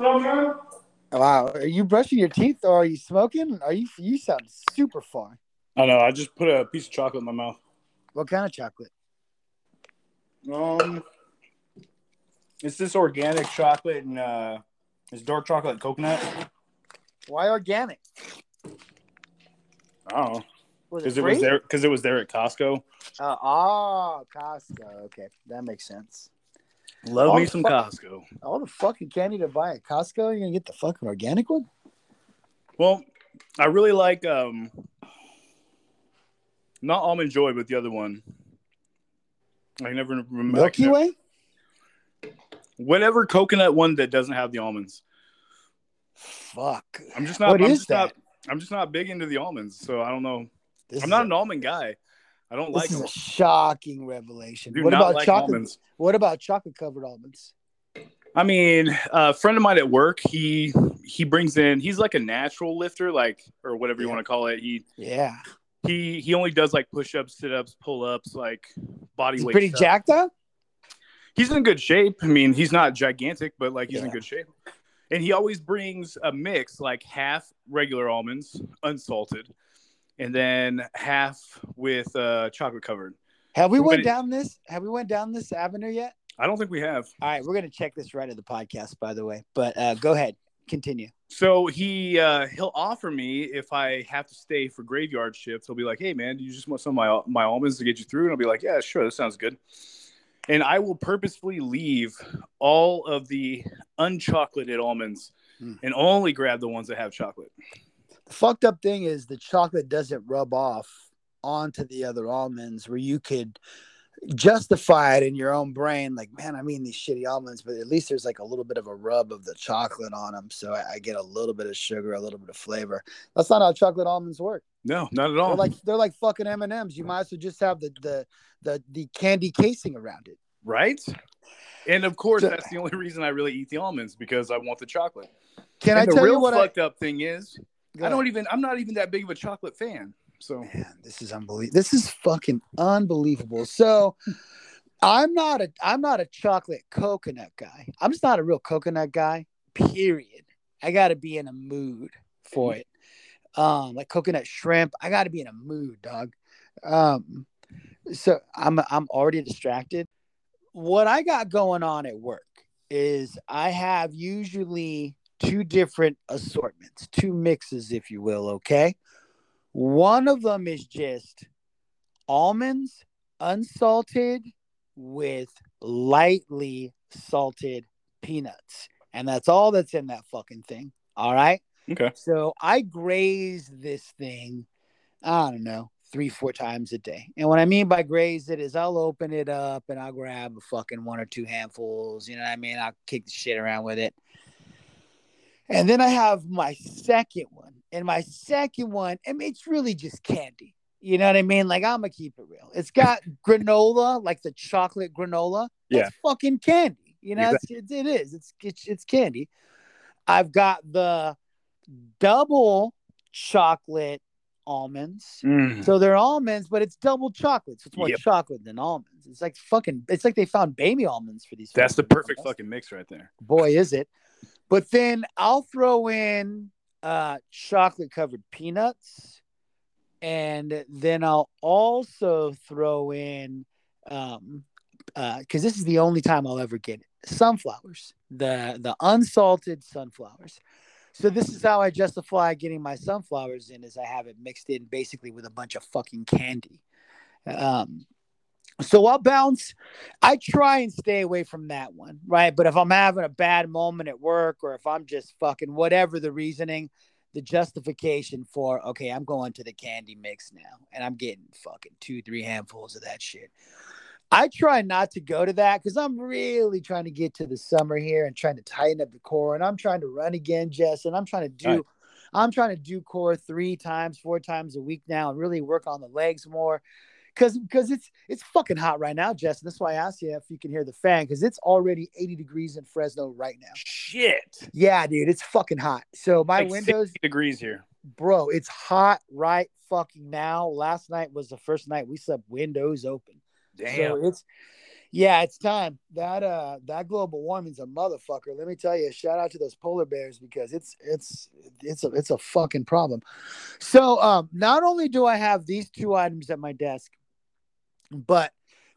Wow, are you brushing your teeth or are you smoking? Are you? You sound super far. I know. I just put a piece of chocolate in my mouth. What kind of chocolate? Um, it's this organic chocolate and uh, it's dark chocolate coconut. Why organic? I don't know Was because it it was there because it was there at Costco. Uh, oh, Costco. Okay, that makes sense. Love Oh, me some fuck. Costco. All the fucking candy to buy at Costco, you're gonna get the fucking organic one? Well, I really like um, not almond joy, but the other one. I never remember. Milky Way? Whatever coconut one that doesn't have the almonds. Fuck. I'm just not. What I'm is just that? Not, I'm just not big into the almonds, so I don't know. This I'm not a- an almond guy. I don't This like This is them. a shocking revelation. What about like chocolate? almonds. What about chocolate covered almonds? I mean, a friend of mine at work, he he brings in. He's like a natural lifter, like or whatever you Yeah. want to call it. He Yeah, he he only does like push ups, sit ups, pull ups, like body he's weight. pretty stuff. jacked up. He's in good shape. I mean, he's not gigantic, but like he's in good shape. And he always brings a mix, like half regular almonds, unsalted, and then half with uh, chocolate covered. Have we We're went gonna- down this? Have we went down this avenue yet? I don't think we have. All right, we're gonna check this right at the podcast, by the way. But uh, go ahead, continue. So he uh, he'll offer me if I have to stay for graveyard shifts. He'll be like, "Hey man, do you just want some of my my almonds to get you through?" And I'll be like, "Yeah, sure, that sounds good." And I will purposefully leave all of the unchocolated almonds Hmm. and only grab the ones that have chocolate. Fucked up thing is the chocolate doesn't rub off onto the other almonds where you could justify it in your own brain like man i mean these shitty almonds but at least there's like a little bit of a rub of the chocolate on them so i, I get a little bit of sugar a little bit of flavor that's not how chocolate almonds work No, not at all. they're like they're like fucking m&ms you might as well just have the the the, the candy casing around it right? And of course, So- that's the only reason I really eat the almonds because I want the chocolate. can and i the tell real you what fucked up thing is, I, I don't even. I'm not even that big of a chocolate fan. So Man, this is unbelievable. This is fucking unbelievable. So, I'm not a I'm not a chocolate coconut guy. I'm just not a real coconut guy. Period. I got to be in a mood for it. Um, like coconut shrimp, I got to be in a mood, dog. Um, so I'm I'm already distracted. What I got going on at work is I have usually two different assortments, two mixes, if you will. Okay. One of them is just almonds, unsalted, with lightly salted peanuts. And that's all that's in that fucking thing. All right. okay, So I graze this thing, I don't know, three, four times a day. And what I mean by graze it is I'll open it up and I'll grab a fucking one or two handfuls. You know what I mean? I'll kick the shit around with it. And then I have my second one. And my second one, I mean, it's really just candy. You know what I mean? Like, I'm going to keep it real. It's got granola, like the chocolate granola. That's fucking candy. You know, it's, it's, it is. It's, it's, it's candy. I've got the double chocolate almonds. Mm. So they're almonds, but it's double chocolate. So it's more Yep. chocolate than almonds. It's like fucking. It's like they found baby almonds for these. that's the perfect almonds. fucking mix right there. Boy, is it! But then I'll throw in uh, chocolate covered peanuts, and then I'll also throw in um, because this is the only time I'll ever get it. Sunflowers, the the unsalted sunflowers. So this is how I justify getting my sunflowers in, is I have it mixed in basically with a bunch of fucking candy. Um, so I'll bounce. I try and stay away from that one, right? But if I'm having a bad moment at work, or if I'm just fucking whatever the reasoning, the justification for okay, I'm going to the candy mix now, and I'm getting fucking two, three handfuls of that shit. I try not to go to that because I'm really trying to get to the summer here and trying to tighten up the core. And I'm trying to run again, Jess, and I'm trying to do Right. I'm trying to do core three times, four times a week now and really work on the legs more. Cause because it's it's fucking hot right now, Justin. That's why I asked you if you can hear the fan, because it's already 80 degrees in Fresno right now. Shit. Yeah, dude, it's fucking hot. So my Like windows degrees here. bro, it's hot right fucking now. Last night was the first night we slept windows open. Damn. So it's Yeah, it's time. That uh that global warming's a motherfucker. Let me tell you, shout out to those polar bears because it's it's it's a it's a fucking problem. So um not only do I have these two items at my desk, but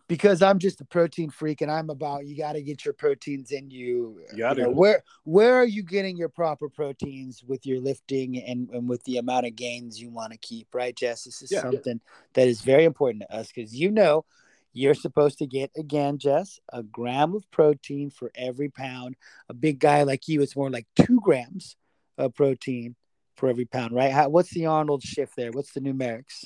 because I'm just a protein freak and I'm about you got to get your proteins in you. You gotta. know, where where are you getting your proper proteins with your lifting and, and with the amount of gains you want to keep, right, Jess? This is Yeah. something that is very important to us because you know you're supposed to get again, Jess, a gram of protein for every pound. A big guy like you, it's more like two grams of protein for every pound, right? How, what's the Arnold shift there? What's the numerics?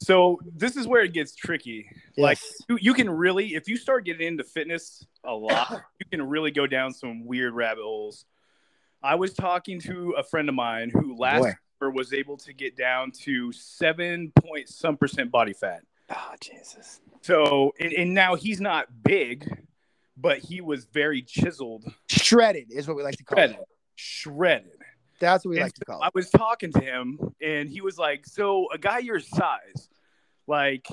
So this is where it gets tricky. Like you, you can really, if you start getting into fitness a lot, you can really go down some weird rabbit holes. I was talking to a friend of mine who last Boy. year was able to get down to seven point some percent body fat. Oh Jesus. So and, and now he's not big, but he was very chiseled, Shredded is what we like to call shredded, it. shredded. That's what we And like to call It. I was talking to him, and he was like, "So a guy your size, like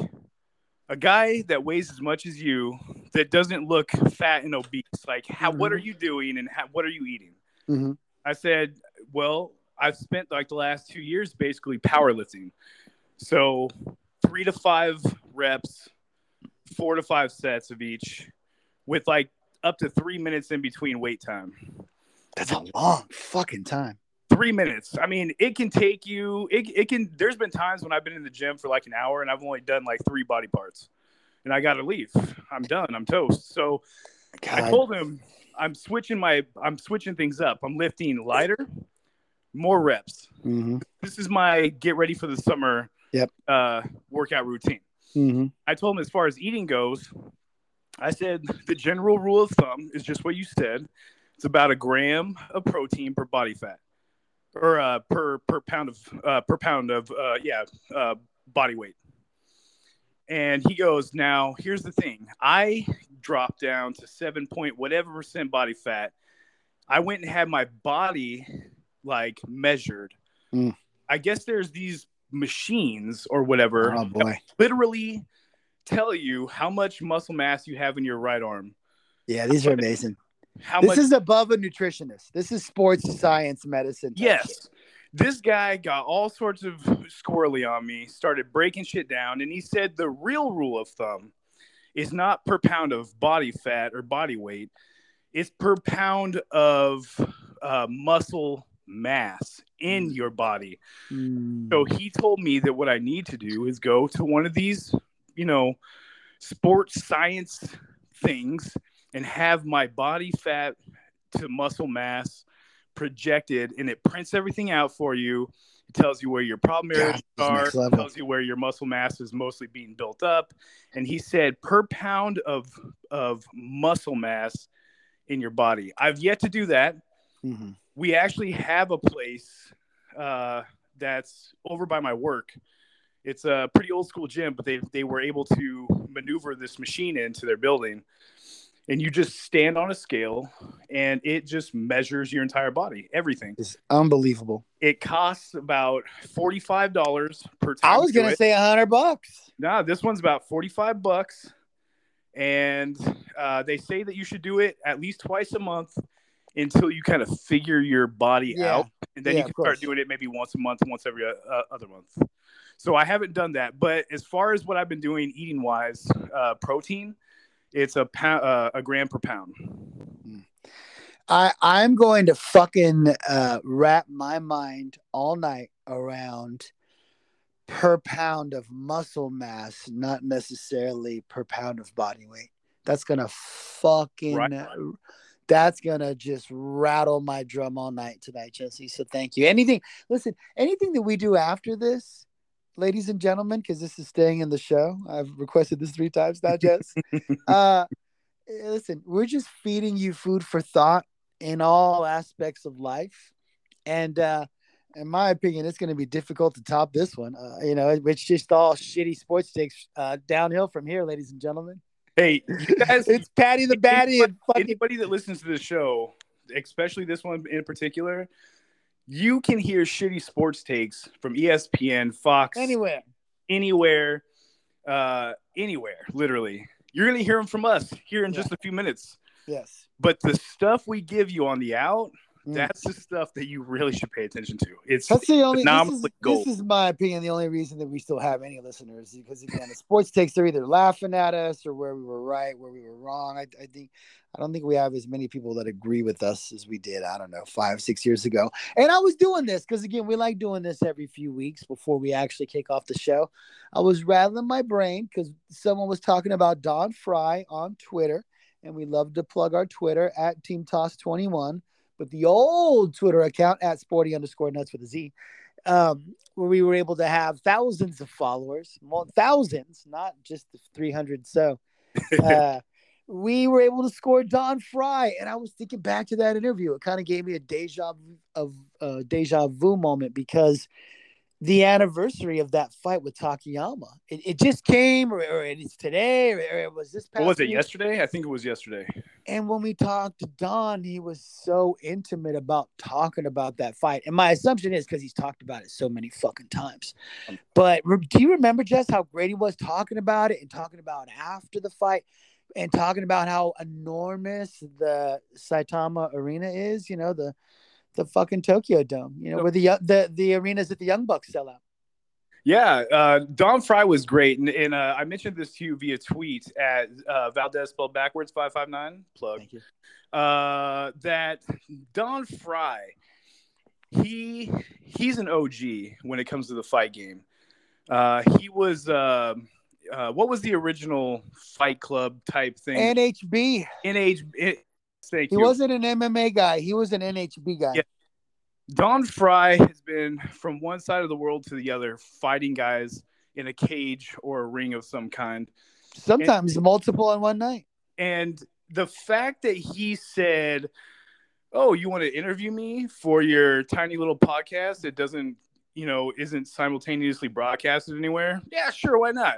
a guy that weighs as much as you, that doesn't look fat and obese, like how what are you doing and how, what are you eating?" Mhm. I said, "Well, I've spent like the last two years basically powerlifting, so three to five reps, four to five sets of each, with like up to three minutes in between wait time." That's a long fucking time. Three minutes. I mean, it can take you. It, it can. There's been times when I've been in the gym for like an hour and I've only done like three body parts, and I got to leave. I'm done. I'm toast. So I told him I'm switching my. I'm switching things up. I'm lifting lighter, more reps. Mhm. This is my get ready for the summer. Yep. Uh, workout routine. Mhm. I told him as far as eating goes, I said the general rule of thumb is just what you said. It's about a gram of protein per body fat, or uh, per per pound of uh, per pound of uh, yeah uh, body weight. And he goes, now here's the thing. I dropped down to seven point whatever percent body fat. I went and had my body like measured. Mm. I guess there's these machines or whatever Oh boy. literally tell you how much muscle mass you have in your right arm. Yeah, these are amazing. How This much? is above a nutritionist. This is sports science medicine. type shit. yes. This guy got all sorts of squirrely on me, started breaking shit down, and he said the real rule of thumb is not per pound of body fat or body weight, it's per pound of uh, muscle mass in your body. Mm. So he told me that what I need to do is go to one of these, you know, sports science things and have my body fat to muscle mass projected and it prints everything out for you. It tells you where your problem areas are, it tells you where your muscle mass is mostly being built up. And he said per pound of of muscle mass in your body. I've yet to do that Mhm. we actually have a place uh, that's over by my work. It's a pretty old school gym, but they they were able to maneuver this machine into their building, and you just stand on a scale, and it just measures your entire body, everything. It's unbelievable. It costs about forty five dollars per time. I was gonna it. say a hundred bucks. No, this one's about 45 bucks. And uh, they say that you should do it at least twice a month until you kind of figure your body Yeah. out. And then Yeah, you can start doing it maybe once a month, once every uh, other month. So I haven't done that. But as far as what I've been doing eating wise, uh, protein, it's a pound, uh, a gram per pound. I I'm going to fucking uh, wrap my mind all night around per pound of muscle mass, not necessarily per pound of body weight. That's gonna fucking. Right. That's gonna just rattle my drum all night tonight, Jesse. So thank you. Anything, listen, anything that we do after this, ladies and gentlemen, because this is staying in the show. I've requested this three times now, Jess. uh, listen, we're just feeding you food for thought in all aspects of life, and uh, in my opinion, it's going to be difficult to top this one. Uh, you know, it's just all shitty sports takes uh, downhill from here, ladies and gentlemen. Hey, you guys, It's Paddy the Baddy and fucking anybody that listens to the show, especially this one in particular, you can hear shitty sports takes from ESPN, Fox, anywhere. anywhere, uh, anywhere, literally. You're gonna hear them from us here in Yeah. just a few minutes. Yes. But the stuff we give you on the out. Mm. That's the stuff that you really should pay attention to. It's that's the only this is, gold. this is my opinion. The only reason that we still have any listeners because again, the sports takes they're either laughing at us or where we were right, where we were wrong. I, I think I don't think we have as many people that agree with us as we did. I don't know five six years ago. And I was doing this because again, we like doing this every few weeks before we actually kick off the show. I was rattling my brain because someone was talking about Don Frye on Twitter. And we love to plug our Twitter at Team Toss 21 with the old Twitter account at sporty underscore nuts with a Z, um, where we were able to have thousands of followers, well, thousands, not just 300. So uh, we were able to score Don Frye. And I was thinking back to that interview. It kind of gave me a deja, of, uh, deja vu moment because – the anniversary of that fight with Takayama, it, it just came, or, or it's today, or, or it was this past what was it yesterday? I think it was yesterday. And when we talked to Don, he was so intimate about talking about that fight. And my assumption is because he's talked about it so many fucking times. Um, but re- do you remember just how great he was talking about it and talking about after the fight and talking about how enormous the Saitama Arena is? You know, the the fucking Tokyo Dome. You know, where the the the arenas that the Young Bucks sell out. Yeah, uh, Don Frye was great, and, and uh, I mentioned this to you via tweet at uh, Valdez spelled backwards five five nine plug. Thank you. Uh, that Don Frye, he he's an OG when it comes to the fight game. Uh, he was uh, uh, what was the original Fight Club type thing? NHB. NH. Thank He you. wasn't an MMA guy. He was an NHB guy. Yeah. Don Frye has been from one side of the world to the other, fighting guys in a cage or a ring of some kind. Sometimes multiple in one night. And the fact that he said, "Oh, you want to interview me for your tiny little podcast that doesn't, you know, isn't simultaneously broadcasted anywhere?" Yeah, sure, why not?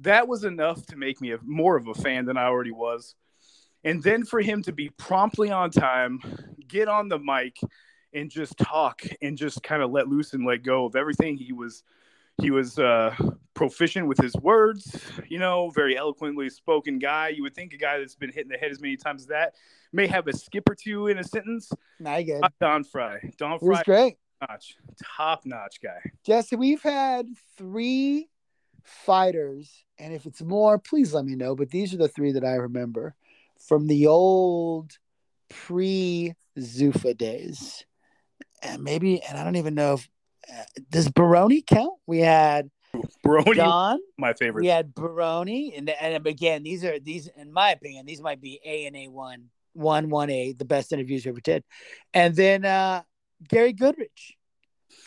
That was enough to make me a, more of a fan than I already was. And then for him to be promptly on time, get on the mic and just talk and just kind of let loose and let go of everything he was he was uh, proficient with his words, you know, very eloquently spoken guy. You would think a guy that's been hit in the head as many times as that may have a skip or two in a sentence. You good. Not Don Frye. Don It was Frye, great. notch, top notch guy. Jesse, we've had three fighters, and if it's more, please let me know. But these are the three that I remember from the old pre Zuffa days. And maybe, and I don't even know if uh, does Baroni count? We had Baroni, Don, my favorite. we had Baroni, and and again, these are these, in my opinion, these might be A and A one, one one A, the best interviews we ever did, and then uh Gary Goodridge.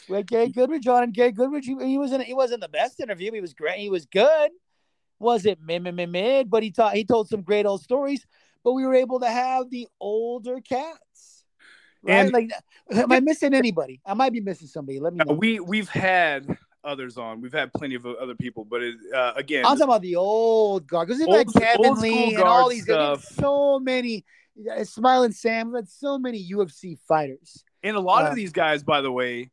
We had Gary Goodridge on, and Gary Goodridge, he, he wasn't he wasn't the best interview. He was great. He was good. Was it mid mid mid mid? But he taught he told some great old stories. But we were able to have the older cats. Right? And- like, am I missing anybody? I might be missing somebody. Let me No, know. we we've had others on. We've had plenty of other people, but it, uh, again, I'm talking about the old guard because we've Kevin Lee and all these guys. So many, uh, Smiling Sam. We've had so many UFC fighters. And a lot Uh, of these guys, by the way,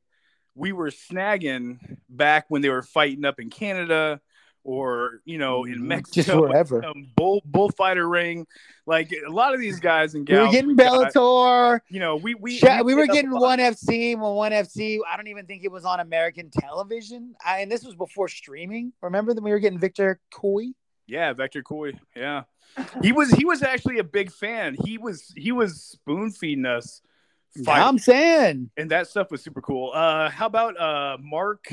we were snagging back when they were fighting up in Canada or you know in Mhm. Mexico, Just wherever. um, bull bullfighter ring. Like a lot of these guys and We were gals, getting got- Bellator. you know, we we Sha- we were picked up a getting one FC. Well, one FC. I don't even think it was on American television. I, and this was before streaming. Remember that we were getting Victor Coy. Yeah, Victor Coy. Yeah, he was he was actually a big fan. He was he was spoon feeding us. fight- I'm saying and that stuff was super cool. Uh, how about uh Mark,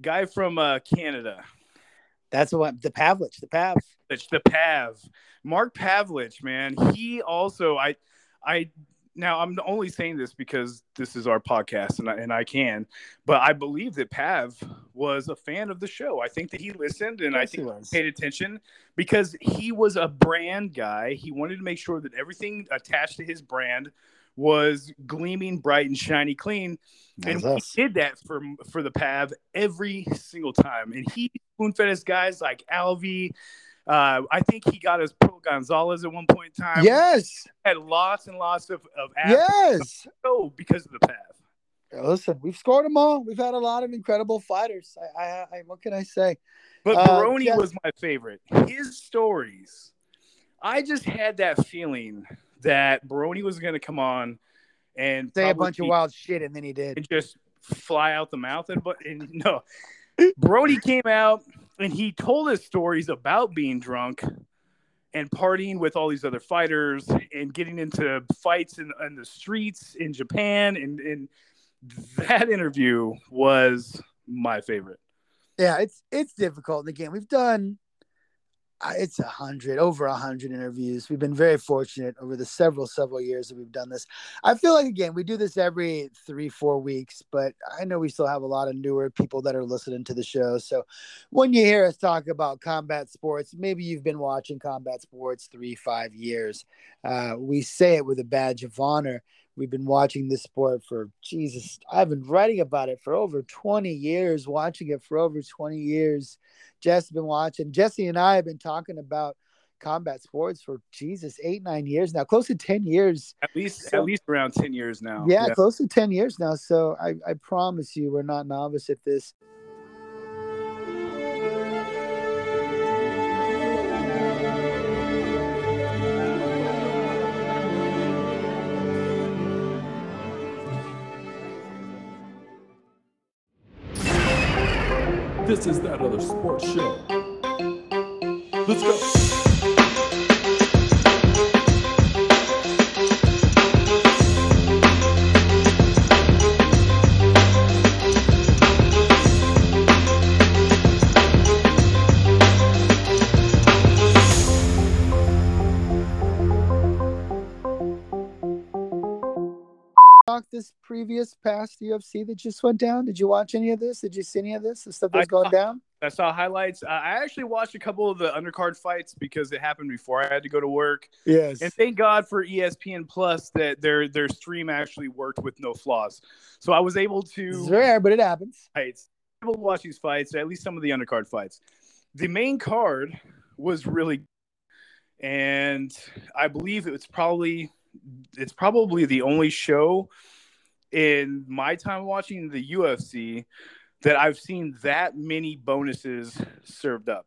guy from uh Canada? That's what the Pavlich, the Pav. It's the Pav. Mark Pavlich, man. He also I I now I'm only saying this because this is our podcast and I, and I can, but I believe that Pav was a fan of the show. I think that he listened and I Yes, he think he paid attention because he was a brand guy. He wanted to make sure that everything attached to his brand was gleaming bright and shiny clean and That's we us. did that for for the Pav every single time. And he spoon fed us guys like Alvey. Uh, I think he got us Pro Gonzalez at one point in time. Yes, had lots and lots of of yes. Oh, because of the path. Listen, we've scored them all. We've had a lot of incredible fighters. I, I, I what can I say? But Uh, Baroni was my favorite. His stories, I just had that feeling that Baroni was going to come on and Say a bunch of wild shit, and then he did. and just fly out the mouth. And but and no, Brody came out and he told his stories about being drunk and partying with all these other fighters and getting into fights in, in the streets in Japan. And, and that interview was my favorite. Yeah, it's it's difficult. Again, we've done it's a hundred over a hundred interviews. We've been very fortunate over the several several years that we've done this. I feel like again we do this every three four weeks, but I know we still have a lot of newer people that are listening to the show. So when you hear us talk about combat sports, maybe you've been watching combat sports three five years. Uh, we say it with a badge of honor. We've been watching this sport for Jesus. I've been writing about it for over 20 years, watching it for over 20 years. Jess has been watching. Jesse and I have been talking about combat sports for Jesus, eight, nine years now, close to 10 years. At least So- at least around 10 years now. Yeah, close to 10 years now. So I, I promise you, we're not novice at this. This is that other sports show. Let's go. Talk this previous past UFC that just went down. Did you watch any of this? Did you see any of this? The stuff that's I going saw- down? I saw highlights. Uh, I actually watched a couple of the undercard fights because it happened before I had to go to work. Yes. And thank God for ESPN Plus that their their stream actually worked with no flaws. So I was able It's to rare, but it happens. fights, able to watch these fights, at least some of the undercard fights. The main card was really, and I believe it was probably it's probably the only show in my time watching the UFC that I've seen that many bonuses served up.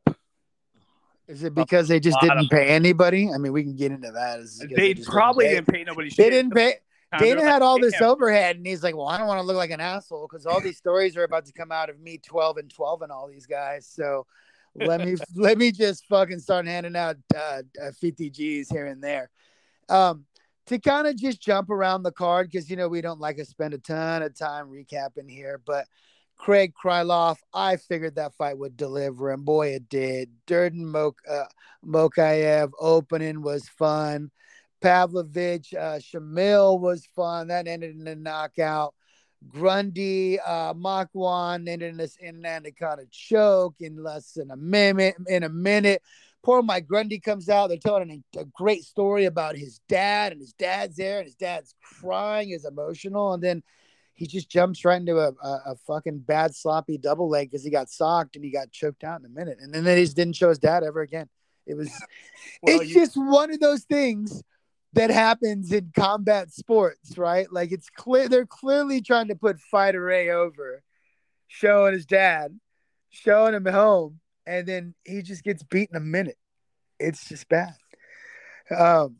Is it because they just didn't pay anybody? I mean, we can get into that. They just probably pay? didn't pay nobody. They didn't pay. Dana had all this overhead, and he's like, "Well, I don't want to look like an asshole because all these stories are about to come out of me, twelve and twelve, and all these guys. So let me let me just fucking start handing out uh, uh, 50 G's here and there." Um, to kind of just jump around the card because you know we don't like to spend a ton of time recapping here, but Craig Krylov, I figured that fight would deliver, and boy, it did. Durden Mok- uh, Mokayev opening was fun. Pavlovich, uh, Shamil was fun. That ended in a knockout. Grundy, uh, Makwan ended in this in kind of choke in less than a minute. In a minute, poor Mike Grundy comes out. They're telling a, a great story about his dad, and his dad's there, and his dad's crying, is emotional, and then he just jumps right into a, a, a fucking bad sloppy double leg because he got socked and he got choked out in a minute, and then they just didn't show his dad ever again. It was Well, it's you- just one of those things that happens in combat sports, right? Like it's clear they're clearly trying to put Fighter A over, showing his dad, showing him home, and then he just gets beat in a minute. It's just bad. Um,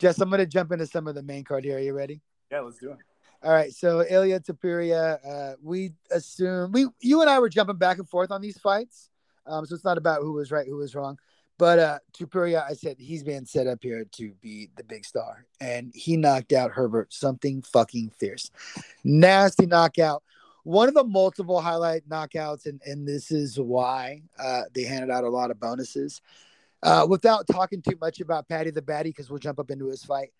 Jess, I'm gonna jump into some of the main card here. Are you ready? yeah, let's do it. All right, so Ilya Topuria, uh, we assume we you and I were jumping back and forth on these fights, um, so it's not about who was right, who was wrong. But uh, Topuria, I said he's being set up here to be the big star, and he knocked out Herbert something fucking fierce, nasty knockout. One of the multiple highlight knockouts, and and this is why uh, they handed out a lot of bonuses. Uh, without talking too much about Paddy the Baddy, because we'll jump up into his fight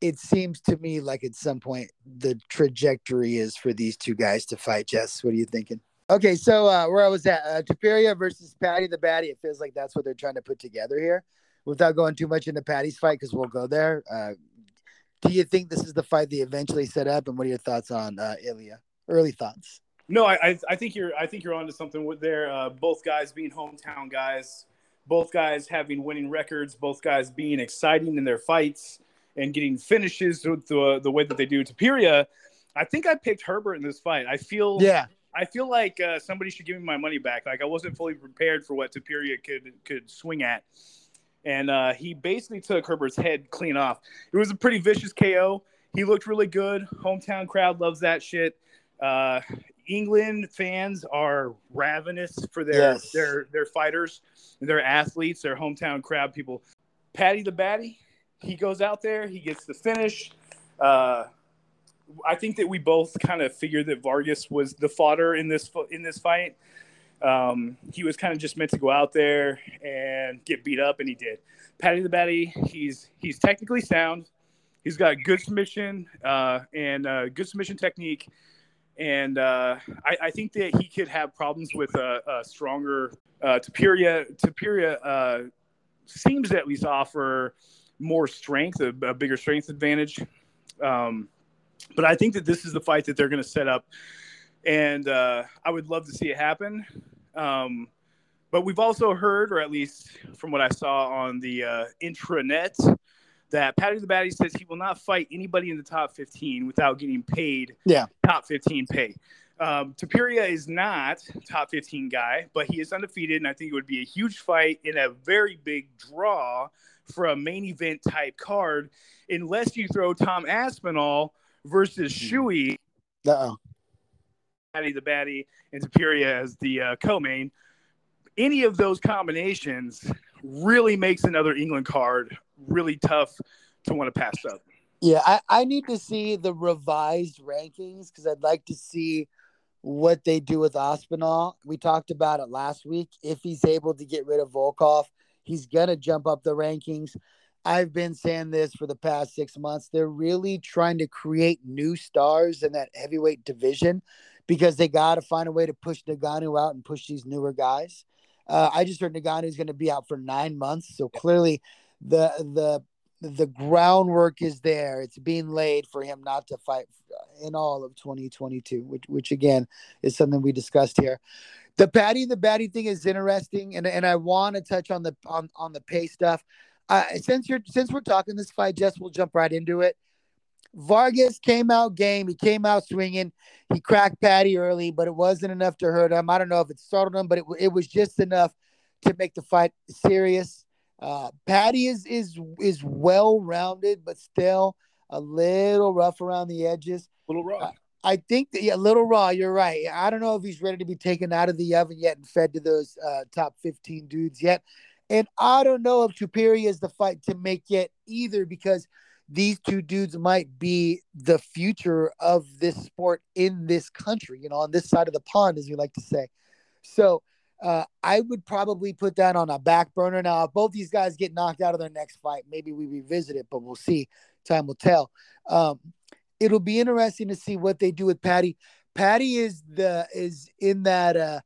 it seems to me like at some point the trajectory is for these two guys to fight. Jess, what are you thinking? Okay, so uh, where I was at, uh, versus Paddy the Baddy. It feels like that's what they're trying to put together here. Without going too much into Paddy's fight, because we'll go there. Uh, do you think this is the fight they eventually set up? And what are your thoughts on uh, Ilya? Early thoughts. No, I, I I think you're I think you're onto something with there. Uh, both guys being hometown guys, both guys having winning records, both guys being exciting in their fights and getting finishes with the the way that they do. Topuria, I think I picked Herbert in this fight. I feel Yeah, I feel like uh, somebody should give me my money back. Like I wasn't fully prepared for what Topuria could could swing at, and uh, he basically took Herbert's head clean off. It was a pretty vicious KO. He looked really good. Hometown crowd loves that shit. Uh, England fans are ravenous for their Yes. their their fighters, their athletes, their hometown crowd people. Paddy the Baddy, he goes out there, he gets the finish. Uh, I think that we both kind of figured that Vargas was the fodder in this in this fight. Um, he was kind of just meant to go out there and get beat up, and he did. Paddy the Baddy, he's he's technically sound. He's got good submission uh, and uh, good submission technique, and uh, I, I think that he could have problems with a, a stronger uh, Topuria. Topuria uh, seems to at least offer more strength, a, a bigger strength advantage. Um, but I think that this is the fight that they're going to set up, and uh, I would love to see it happen. Um, but we've also heard, or at least from what I saw on the uh, intranet, that Paddy the Baddy says he will not fight anybody in the top 15 without getting paid Yeah. top 15 pay. Um, Topuria is not top 15 guy, but he is undefeated, and I think it would be a huge fight in a very big draw for a main event type card, unless you throw Tom Aspinall versus Shui, Uh-oh. Paddy the Baddy, and Topuria as the uh, co-main. Any of those combinations really makes another England card really tough to want to pass up. Yeah, I, I need to see the revised rankings because I'd like to see what they do with Aspinall. We talked about it last week. If he's able to get rid of Volkov, he's going to jump up the rankings. I've been saying this for the past six months. They're really trying to create new stars in that heavyweight division because they got to find a way to push Ngannou out and push these newer guys. Uh, I just heard Ngannou is going to be out for nine months. So clearly, the the the groundwork is there. It's being laid for him not to fight in all of 2022, which, which again is something we discussed here. The Paddy the Baddy thing is interesting, and, and I want to touch on the on, on the pay stuff. Uh, since you're since we're talking this fight, Jess, we'll jump right into it. Vargas came out game. He came out swinging. He cracked Paddy early, but it wasn't enough to hurt him. I don't know if it startled him, but it, it was just enough to make the fight serious. Uh, Paddy is is is well rounded, but still a little rough around the edges. A Little raw. I think that yeah, a little raw. You're right. I don't know if he's ready to be taken out of the oven yet and fed to those uh, top 15 dudes yet. And I don't know if Topuria is the fight to make yet either because these two dudes might be the future of this sport in this country, you know, on this side of the pond, as we like to say. So uh, I would probably put that on a back burner. Now, if both these guys get knocked out of their next fight, maybe we revisit it, but we'll see. Time will tell. Um, it'll be interesting to see what they do with Paddy. Paddy is the is in that uh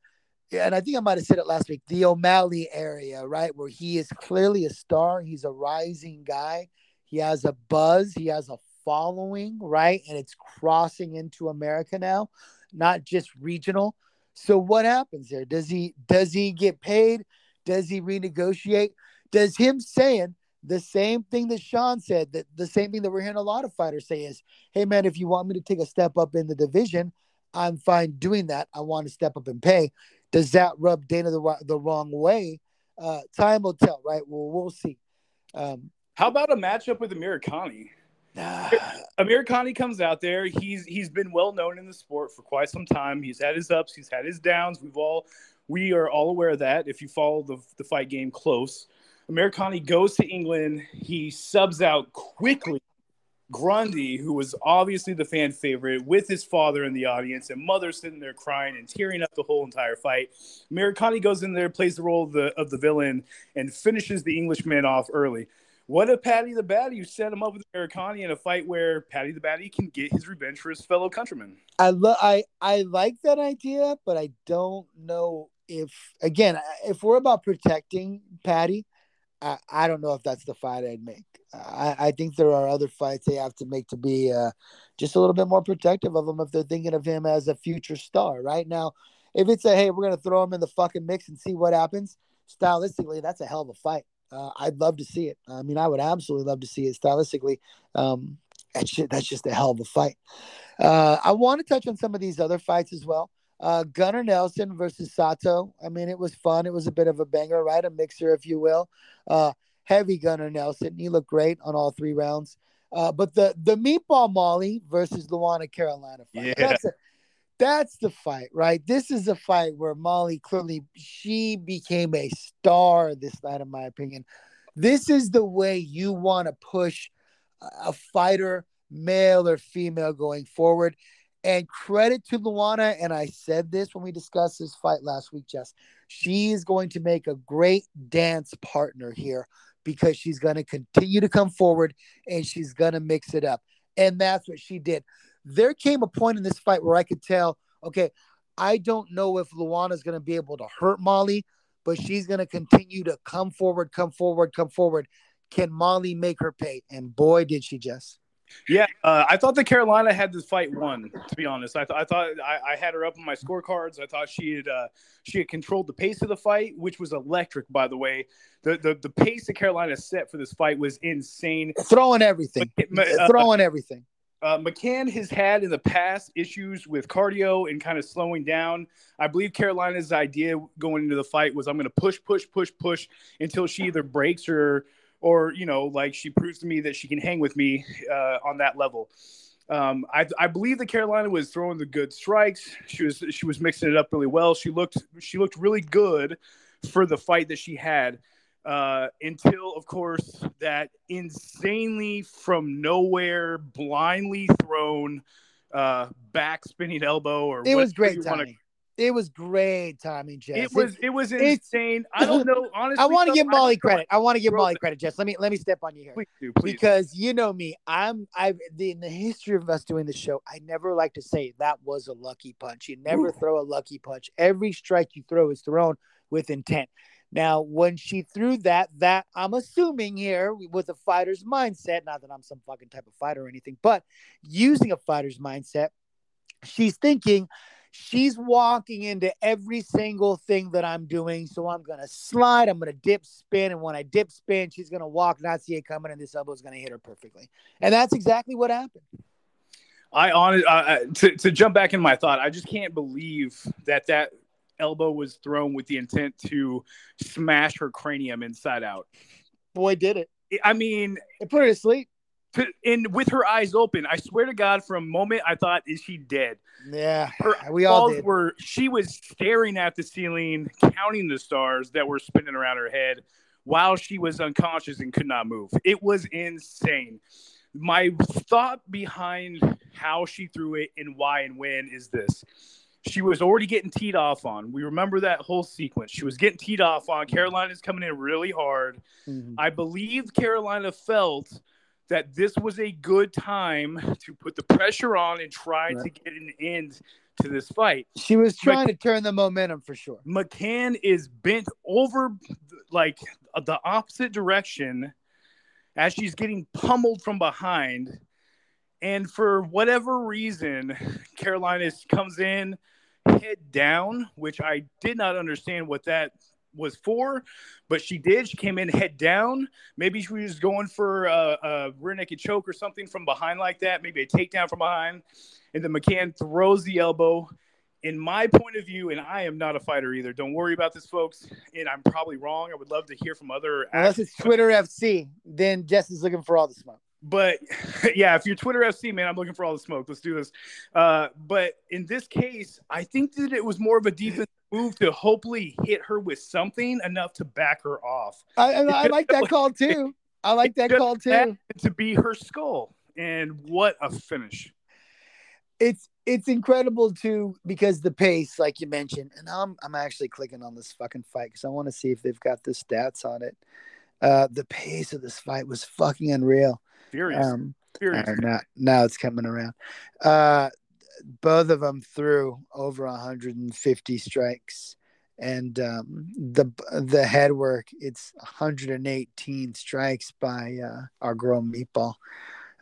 and I think I might have said it last week, the O'Malley area, right? Where he is clearly a star. He's a rising guy. He has a buzz, he has a following, right? And it's crossing into America now, not just regional. So what happens there? Does he does he get paid? Does he renegotiate? Does him saying the same thing that Sean said, that the same thing that we're hearing a lot of fighters say is, hey man, if you want me to take a step up in the division, I'm fine doing that. I want to step up and pay. Does that rub Dana the, the wrong way? Uh, time will tell, right? Well, we'll see. Um, How about a matchup with Amirkhani? Amirkhani comes out there. He's he's been well known in the sport for quite some time. He's had his ups, he's had his downs. We've all we are all aware of that. If you follow the the fight game close, Amir goes to England. He subs out quickly Grundy, who was obviously the fan favorite, with his father in the audience and mother sitting there crying and tearing up the whole entire fight. Amirkhani goes in there, plays the role of the of the villain, and finishes the Englishman off early. What if Paddy the Baddy you set him up with Amirkhani in a fight where Paddy the Baddy can get his revenge for his fellow countrymen? I love I I like that idea, but I don't know if again if we're about protecting Paddy, I, I don't know if that's the fight I'd make. I, I think there are other fights they have to make to be uh, just a little bit more protective of him if they're thinking of him as a future star. Right now, if it's a hey, we're gonna throw him in the fucking mix and see what happens, stylistically, that's a hell of a fight. Uh, I'd love to see it. I mean, I would absolutely love to see it stylistically. Um, that's just, that's just a hell of a fight. Uh, I want to touch on some of these other fights as well. Uh, Gunnar Nelson versus Sato. I mean, it was fun. It was a bit of a banger, right? A mixer, if you will. Uh, heavy Gunnar Nelson. He looked great on all three rounds. Uh, but the the meatball Molly versus Luana Carolina fight. Yeah. That's a, that's the fight, right? This is a fight where Molly clearly she became a star this night, in my opinion. This is the way you want to push a fighter, male or female, going forward. And credit to Luana, and I said this when we discussed this fight last week, Jess. She is going to make a great dance partner here because she's going to continue to come forward and she's going to mix it up. And that's what she did. There came a point in this fight where I could tell, okay, I don't know if Luana's going to be able to hurt Molly, but she's going to continue to come forward, come forward, come forward. Can Molly make her pay? And boy, did she just. Yeah, uh, I thought that Carolina had this fight won. To be honest, I, th- I thought I, I had her up on my scorecards. I thought she had uh, she had controlled the pace of the fight, which was electric. By the way, the the, the pace that Carolina set for this fight was insane. Throwing everything, Uh, throwing everything. Uh, McCann has had in the past issues with cardio and kind of slowing down. I believe Carolina's idea going into the fight was I'm going to push, push, push, push until she either breaks or, or you know, like she proves to me that she can hang with me uh, on that level. Um, I, I believe that Carolina was throwing the good strikes. She was she was mixing it up really well. She looked she looked really good for the fight that she had uh, until, of course, that insanely from nowhere, blindly thrown uh, back spinning elbow or It was great you wanna- It was great timing, Jess. It was it was insane. I don't know honestly. I want to give Molly credit. I want to give Molly credit, Jess. Let me let me step on you here. Please do, please. because you know me i'm i've the, in the history of us doing the show i never like to say that was a lucky punch you never Ooh. throw a lucky punch every strike you throw is thrown with intent now when she threw that that i'm assuming here with a fighter's mindset not that i'm some fucking type of fighter or anything but using a fighter's mindset she's thinking she's walking into every single thing that I'm doing. So I'm gonna slide, I'm gonna dip spin, and when I dip spin, she's gonna walk, not see it coming, and this elbow is gonna hit her perfectly. And that's exactly what happened. I on uh, uh, to to jump back in my thought. I just can't believe that that elbow was thrown with the intent to smash her cranium inside out. Boy, did it. I mean, It put her to sleep. to, and with her eyes open, I swear to God, for a moment, I thought, "Is she dead?" Yeah, Her we all did. were. She was staring at the ceiling, counting the stars that were spinning around her head, while she was unconscious and could not move. It was insane. My thought behind how she threw it and why and when is this. She was already getting teed off on. We remember that whole sequence. She was getting teed off on. Carolina's coming in really hard. Mhm. I believe Carolina felt that this was a good time to put the pressure on and try to get an end to this fight. She was trying to turn the momentum for sure. McCann is bent over like the opposite direction as she's getting pummeled from behind. And for whatever reason, Carolina comes in head down, which I did not understand what that was for, but she did. She came in head down. Maybe she was going for a, a rear naked choke or something from behind like that, maybe a takedown from behind. And then McCann throws the elbow. In my point of view, and I am not a fighter either. Don't worry about this, folks. And I'm probably wrong. I would love to hear from other. Unless it's Twitter FC, then Jess is looking for all the smoke. But yeah, if you're Twitter FC, man, I'm looking for all the smoke. Let's do this. Uh, but in this case, I think that it was more of a defensive move to hopefully hit her with something enough to back her off. I, I, I like that call too. I like that call too. To be her skull. And what a finish. it's it's incredible too because the pace, like you mentioned, and I'm I'm actually clicking on this fucking fight because I want to see if they've got the stats on it. Uh, the pace of this fight was fucking unreal. Furious. Um, Furious. now now it's coming around. Uh, both of them threw over 150 strikes, and um, the the head work it's 118 strikes by uh, our girl Meatball.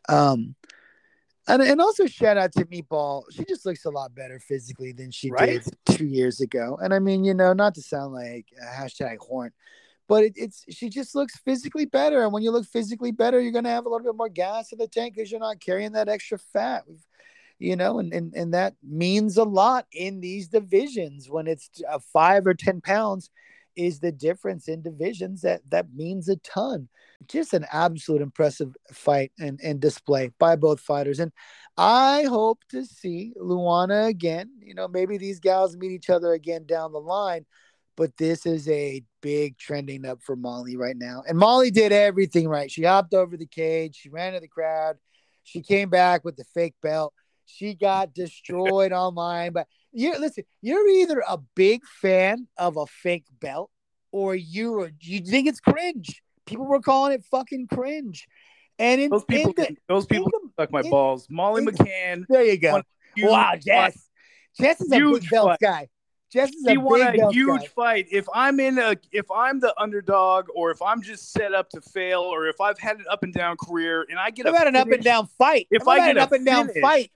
Um, and, and also shout out to Meatball. She just looks a lot better physically than she Right? did two years ago. And I mean, you know, not to sound like a hashtag horn, but it, it's she just looks physically better. And when you look physically better, you're gonna have a little bit more gas in the tank because you're not carrying that extra fat. You know, and, and, and that means a lot in these divisions when it's uh, five or 10 pounds is the difference in divisions that that means a ton just an absolute impressive fight and, and display by both fighters and i hope to see luana again you know maybe these gals meet each other again down the line but this is a big trending up for molly right now and molly did everything right she hopped over the cage she ran to the crowd she came back with the fake belt she got destroyed online but you listen, you're either a big fan of a fake belt or you're you think it's cringe. People were calling it fucking cringe. And in, those people, the, those people the, suck my in, balls. Molly in, McCann. There you go. Wow, Jess. Jess is a big belt guy. Jess is He a won big a huge guy. fight. If I'm in a, if I'm the underdog, or if I'm just set up to fail, or if I've had an up and down career, and I get I've had an up and down fight. If I've I get an up and down fight,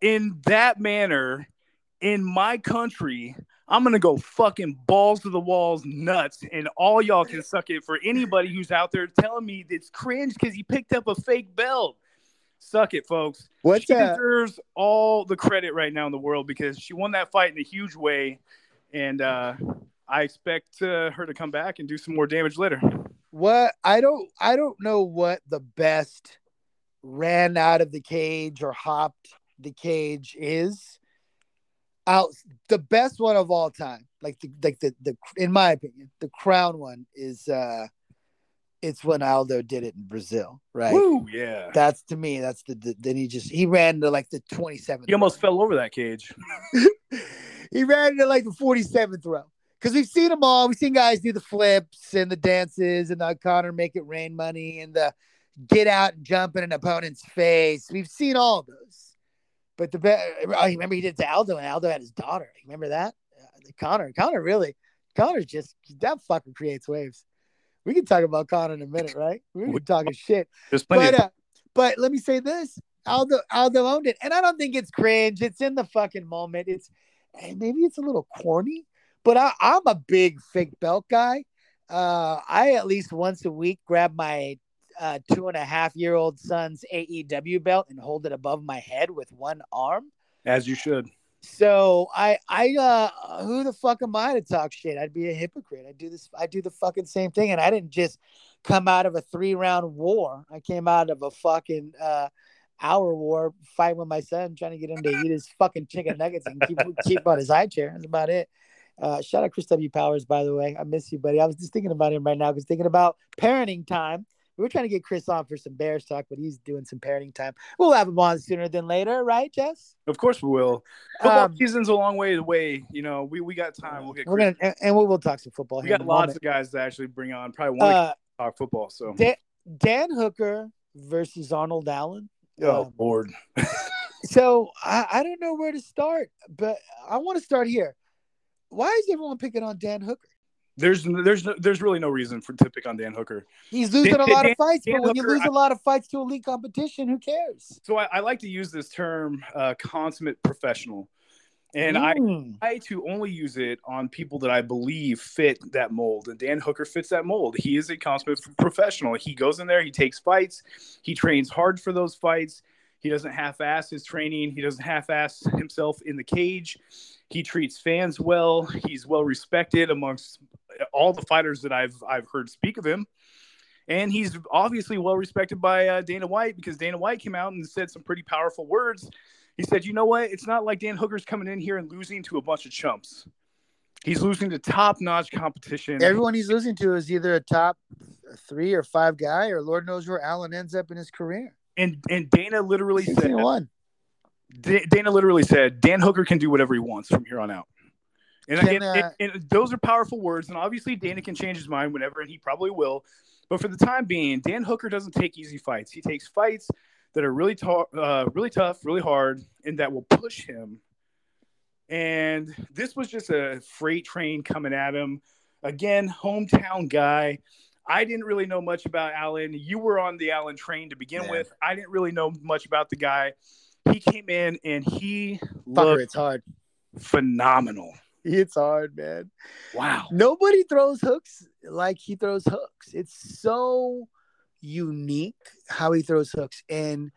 in that manner, in my country, I'm gonna go fucking balls to the walls, nuts, and all y'all can suck it for anybody who's out there telling me it's cringe because he picked up a fake belt. Suck it, folks. what's she uh, deserves all the credit right now in the world because she won that fight in a huge way, and uh, I expect uh, her to come back and do some more damage later. what I don't I don't know what the best ran out of the cage or hopped the cage is. Out the best one of all time, like the like the the in my opinion, the crown one is uh it's when Aldo did it in Brazil, right? Woo, yeah. That's to me, that's the, the then he just he ran to like the 27th. He almost row. fell over that cage. he ran to like the 47th row. Because we've seen them all. We've seen guys do the flips and the dances and the Conor make it rain money and the get out and jump in an opponent's face. We've seen all those. But the best, oh, remember he did it to Aldo and Aldo had his daughter. Remember that? Uh, Conor, Conor really, Conor's just, that fucker creates waves. We can talk about Conor in a minute, right? We can talking shit. There's plenty But uh, but let me say this: Aldo Aldo owned it, and I don't think it's cringe. It's in the fucking moment. It's and maybe it's a little corny, but I, I'm a big fake belt guy. Uh, I at least once a week grab my uh, two and a half year old son's AEW belt and hold it above my head with one arm. as you should. So I I uh who the fuck am I to talk shit? I'd be a hypocrite. I do this I do the fucking same thing and I didn't just come out of a three round war. I came out of a fucking uh hour war fight with my son trying to get him to eat his fucking chicken nuggets and keep keep on his high chair. That's about it. Uh, shout out Chris W. Powers, by the way. I miss you, buddy. I was just thinking about him right now because thinking about parenting time. We were trying to get Chris on for some Bears talk, but he's doing some parenting time. We'll have him on sooner than later, right, Jess? Of course we will. Football Um, season's a long way away. You know, we, we got time. We'll get We're gonna and, we'll, we'll talk some football. we got lots moment. of guys to actually bring on. Probably want to Uh, talk football. So Dan, Dan Hooker versus Arnold Allen. oh um, Lord, So I, I don't know where to start, but I want to start here. Why is everyone picking on Dan Hooker? There's there's no, there's really no reason for to pick on Dan Hooker. He's losing Dan- a lot Dan- of fights, Dan but when you lose a lot of fights to elite competition, who cares? So I, I like to use this term uh, consummate professional, and I Mm. try to only use it on people that I believe fit that mold. And Dan Hooker fits that mold. He is a consummate professional. He goes in there, he takes fights, he trains hard for those fights. He doesn't half-ass his training. He doesn't half-ass himself in the cage. He treats fans well. He's well respected amongst all the fighters that I've I've heard speak of him. And he's obviously well respected by uh, Dana White because Dana White came out and said some pretty powerful words. He said, "You know what? It's not like Dan Hooker's coming in here and losing to a bunch of chumps. He's losing to top-notch competition. Everyone he's losing to is either a top three or five guy, or Lord knows where Allen ends up in his career. and and Dana literally said, one. Da- Dana literally said, Dan Hooker can do whatever he wants from here on out. And, Can, uh, and, and those are powerful words. And obviously, Dana can change his mind whenever, and he probably will. But for the time being, Dan Hooker doesn't take easy fights. He takes fights that are really, uh, really tough, really hard, and that will push him. And this was just a freight train coming at him. Again, hometown guy. I didn't really know much about Allen. You were on the Allen train to begin Yeah. with. I didn't really know much about the guy. He came in and he Fucker, looked it's hard. phenomenal. It's hard, man. Wow. Nobody throws hooks like he throws hooks. It's so unique how he throws hooks. And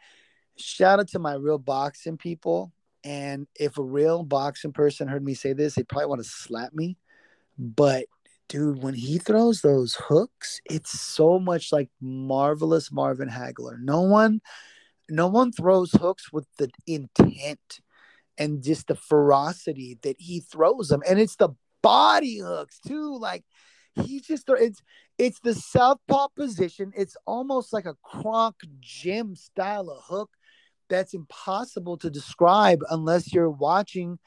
shout out to my real boxing people. And if a real boxing person heard me say this, they'd probably want to slap me. But dude, when he throws those hooks, it's so much like marvelous Marvin Hagler. No one, no one throws hooks with the intent and just the ferocity that he throws them. And it's the body hooks too. Like he just it's it's the southpaw position. It's almost like a Kronk gym style of hook that's impossible to describe unless you're watching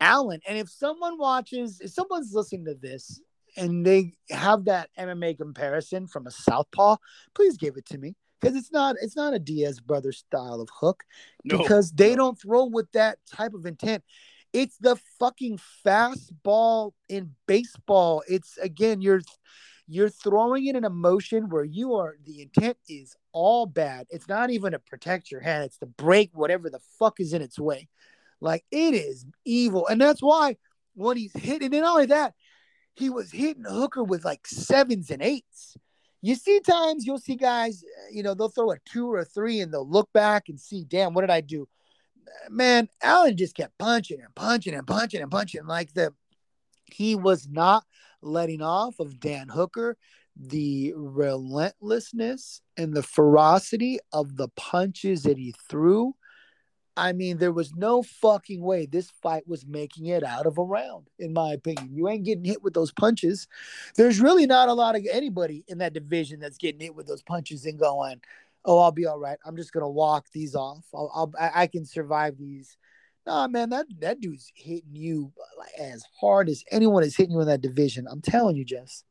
Allen. And if someone watches, if someone's listening to this and they have that MMA comparison from a southpaw, please give it to me because it's not it's not a Diaz brother style of hook No. because they don't throw with that type of intent. It's the fucking fastball in baseball. It's again you're you're throwing it in a motion where you are the intent is all bad. It's not even to protect your hand, it's to break whatever the fuck is in its way. Like it is evil. And that's why when he's hitting, and not only that, he was hitting Hooker with like sevens and eights. You see times you'll see guys, eh, you know, they'll throw a two or a three and they'll look back and see, damn, what did I do? Eh, man, Allen just kept punching and punching and punching and punching like the he was not letting off of Dan Hooker. The relentlessness and the ferocity of the punches that he threw. I mean, there was no fucking way this fight was making it out of a round, in my opinion. You ain't getting hit with those punches. There's really not a lot of anybody in that division that's getting hit with those punches and going, "Oh, I'll be all right. I'm just gonna walk these off. I'll, I'll I can survive these." Nah, man, that that dude's hitting you as hard as anyone is hitting you in that division. I'm telling you, Jess.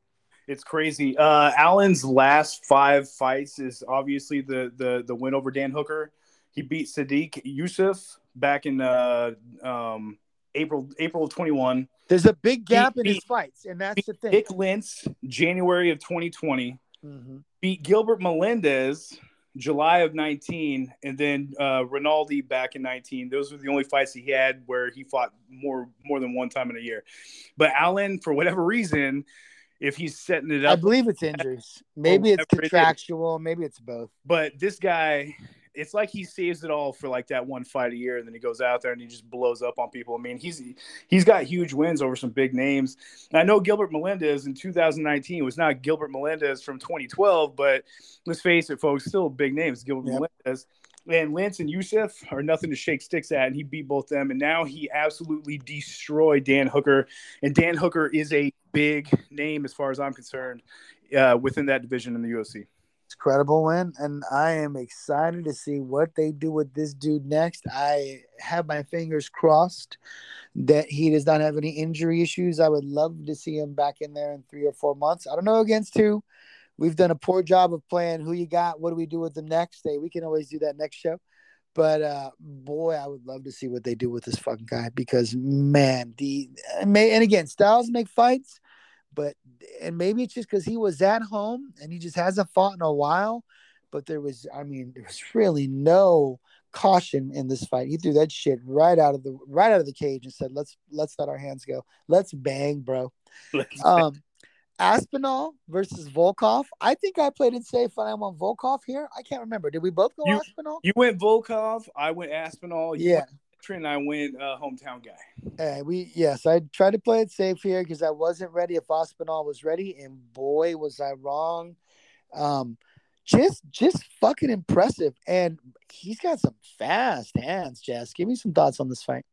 It's crazy. Uh, Allen's last five fights is obviously the the the win over Dan Hooker. He beat Sodiq Yusuff back in uh, um, April April of 21. There's a big gap in his fights, and that's the thing. Nik Lentz, January of 2020. Mhm. Beat Gilbert Melendez, July of 19, and then uh, Rinaldi back in 19. Those were the only fights he had where he fought more more than one time in a year. But Allen, for whatever reason, if he's setting it up, I believe it's injuries. Maybe it's whatever it contractual. Maybe it's both. but this guy, it's like he saves it all for like that one fight a year, and then he goes out there and he just blows up on people. I mean, he's he's got huge wins over some big names. And I know Gilbert Melendez in 2019 was not Gilbert Melendez from 2012, but let's face it, folks, still big names. Gilbert Yep. Melendez. And Lentz and Yusuff are nothing to shake sticks at, and he beat both them. And now he absolutely destroyed Dan Hooker. And Dan Hooker is a big name as far as I'm concerned uh, within that division in the UFC. It's credible win, and I am excited to see what they do with this dude next. I have my fingers crossed that he does not have any injury issues. I would love to see him back in there in three or four months. I don't know against who. We've done a poor job of playing who you got. What do we do with them next? day? we can always do that next show. But uh, boy, I would love to see what they do with this fucking guy because man, the and again, styles make fights, but and maybe it's just because he was at home and he just hasn't fought in a while. But there was, I mean, there was really no caution in this fight. He threw that shit right out of the right out of the cage and said, "Let's let's let our hands go. Let's bang, bro." Um, Aspinall versus Volkov. I think I played it safe when I went Volkov here. I can't remember. Did we both go You- Aspinall? You went Volkov. I went Aspinall. You Yeah. went Trent. And I went uh, hometown guy. Uh, we yes, I tried to play it safe here because I wasn't ready if Aspinall was ready, and boy was I wrong. Um, just just fucking impressive, and he's got some fast hands. Jess, give me some thoughts on this fight.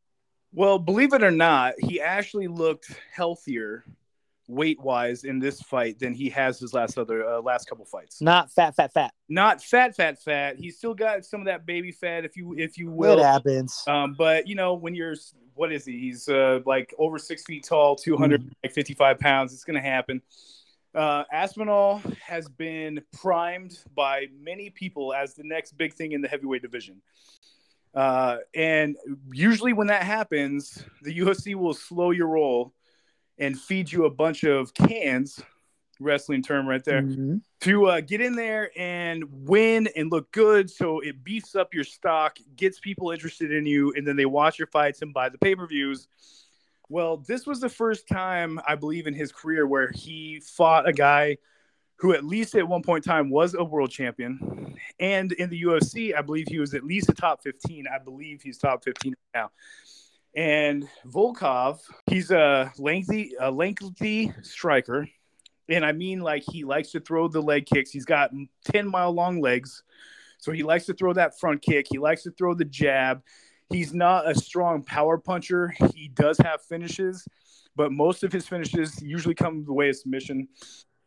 Well, believe it or not, he actually looked healthier weight wise in this fight than he has his last other uh, last couple fights. Not fat, fat, fat. Not fat, fat, fat. He's still got some of that baby fat, if you if you will. It happens. Um, but you know, when you're what is he? He's uh, like over six feet tall, two hundred like fifty five pounds. It's gonna happen. Uh, Aspinall has been primed by many people as the next big thing in the heavyweight division. Uh, and usually, when that happens, the UFC will slow your roll and feed you a bunch of cans, wrestling term right there, Mhm. to uh, get in there and win and look good. So it beefs up your stock, gets people interested in you, and then they watch your fights and buy the pay per views. Well, this was the first time I believe in his career where he fought a guy who at least at one point in time was a world champion. And in the UFC, I believe he was at least a top 15. I believe he's top 15 now. And Volkov, he's a lengthy, a lengthy striker. And I mean, like, he likes to throw the leg kicks. He's got 10 mile long legs. So he likes to throw that front kick. He likes to throw the jab. He's not a strong power puncher. He does have finishes, but most of his finishes usually come the way of submission.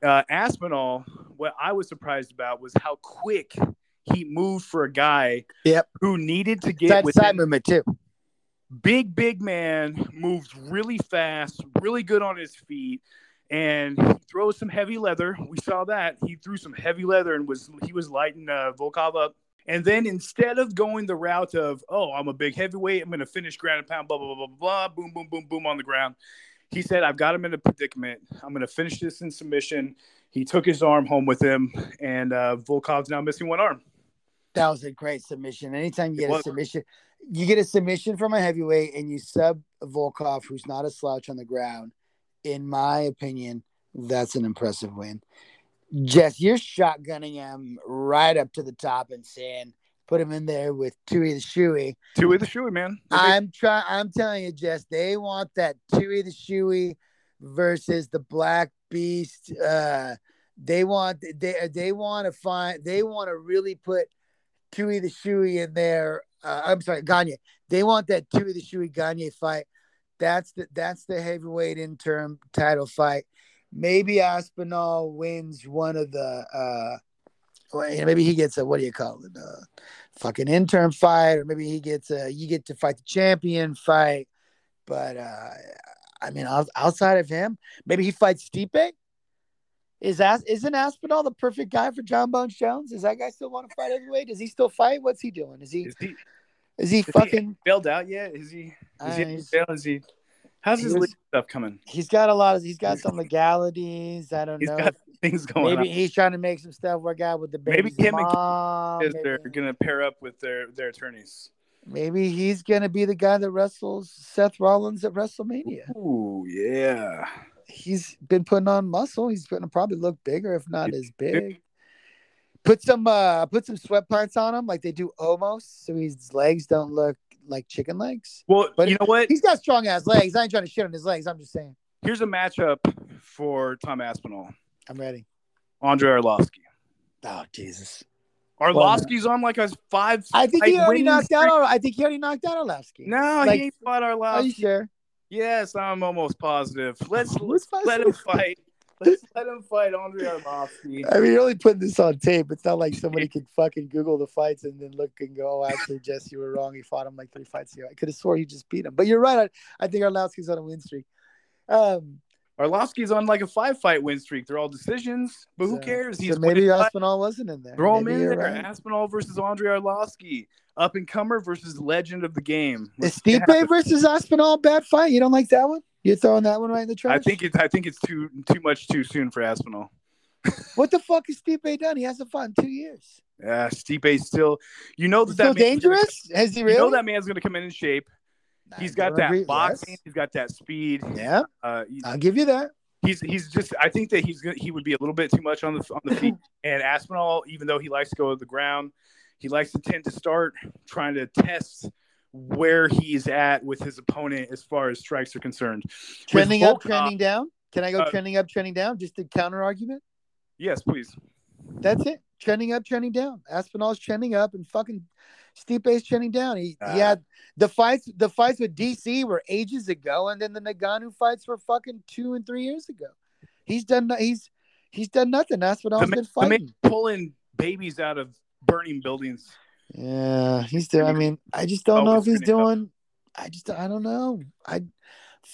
Uh, Aspinall, what I was surprised about was how quick he moved for a guy Yep. who needed to get to within side movement too. Big big man moves really fast really good on his feet and he throws some heavy leather. We saw that. He threw some heavy leather and was he was lighting uh, volkov up. And then instead of going the route of oh i'm a big heavyweight i'm going to finish ground and pound blah blah blah blah blah boom boom boom boom on the ground he said i've got him in a predicament. I'm going to finish this in submission. He took his arm home with him and uh, volkov's now missing one arm. That was a great submission. Anytime you get a submission, you get a submission from a heavyweight and you sub Volkov, who's not a slouch on the ground. In my opinion, that's an impressive win. Jess, you're shotgunning him right up to the top and saying, put him in there with Tui the Shoey. with the shoe man I'm trying. I'm telling you, Jess, they want that Tui the Shoey versus the Black Beast. Uh, they want they they want to find. They want to really put Tui the Shoey in there. Uh, I'm sorry, Gane. They want that two of the Shoey Gane fight. That's the that's the heavyweight interim title fight. Maybe Aspinall wins one of the. uh maybe he gets a what do you call it? Uh, fucking interim fight, or maybe he gets a you get to fight the champion fight. But uh I mean, outside of him, maybe he fights Stipe. Is As isn't Aspinall the perfect guy for Jon Bones Jones? Does that guy still want to fight heavyweight? Does he still fight? What's he doing? Is he is he is he Is he- fucking? bailed out yet? Is he? Uh, Is he? bail? Is he? How's his legal stuff coming? He's got a lot of. He's got some legalities. I don't He's know. got things going on. Maybe on. he's trying to make some stuff work out with the baby. Maybe him and mom. They're gonna pair up with their their attorneys? Maybe he's gonna be the guy that wrestles Seth Rollins at WrestleMania. Ooh, yeah. He's been putting on muscle. He's gonna probably look bigger, if not as big. Put some uh put some sweatpants on him like they do almost, so his legs don't look like chicken legs. Well, But you know what? He's got strong ass legs. I ain't trying to shit on his legs. I'm just saying. Here's a matchup for Tom Aspinall, I'm ready. Andre Arlovski. Oh Jesus! Arlovski's on like a five. I think he already knocked out. streak. I think he already knocked out Arlovski. No, Like- he ain't fought Are you Arlovski. sure? Yes, I'm almost positive. Let's Let's let him fight. Let's let him fight Andre Arlovski. I mean, you're only putting this on tape. It's not like somebody could fucking Google the fights and then look and go, oh, actually, Jess, you were wrong. He fought him like three fights ago. I could have swore he just beat him. But you're right. I, I think Arlovski's on a win streak. Um, Arlovski's on like a five fight win streak. They're all decisions, but who so- cares? So He's maybe winning fight. Aspinall wasn't in there. Throw him in there. right. Aspinall versus Andre Arlovski. Up and comer versus legend of the game. Is Let's make it Stipe versus Aspinall a bad fight? You don't like that one? You're throwing that one right in the trash? I think it's I think it's too too much too soon for Aspinall. What the fuck has Stipe done? He hasn't fought in two years. Yeah, Stipe's still. You know that that still man's gonna- dangerous? Has he really? You know that man's going to come in in shape. He's got that agree. boxing. Yes. He's got that speed. Yeah, Uh, I'll give you that. he's he's just. I think that he's he would be a little bit too much on the on the feet. And Aspinall, even though he likes to go to the ground, he likes to tend to start trying to test where he's at with his opponent as far as strikes are concerned. Trending up, trending down. Can I go Uh, trending up, trending down? Just a counter argument. Yes, please. That's it. Trending up, trending down. Aspinall's trending up, and fucking Stipe's trending down. He, Ah. he had the fights. The fights with DC were ages ago, and then the Ngannou fights were fucking two and three years ago. He's done. He's he's done nothing. Aspinall's The man, been fighting. pulling babies out of burning buildings. Yeah, he's doing. I mean, I just don't Oh, know if he's trending up. doing. I just I don't know. I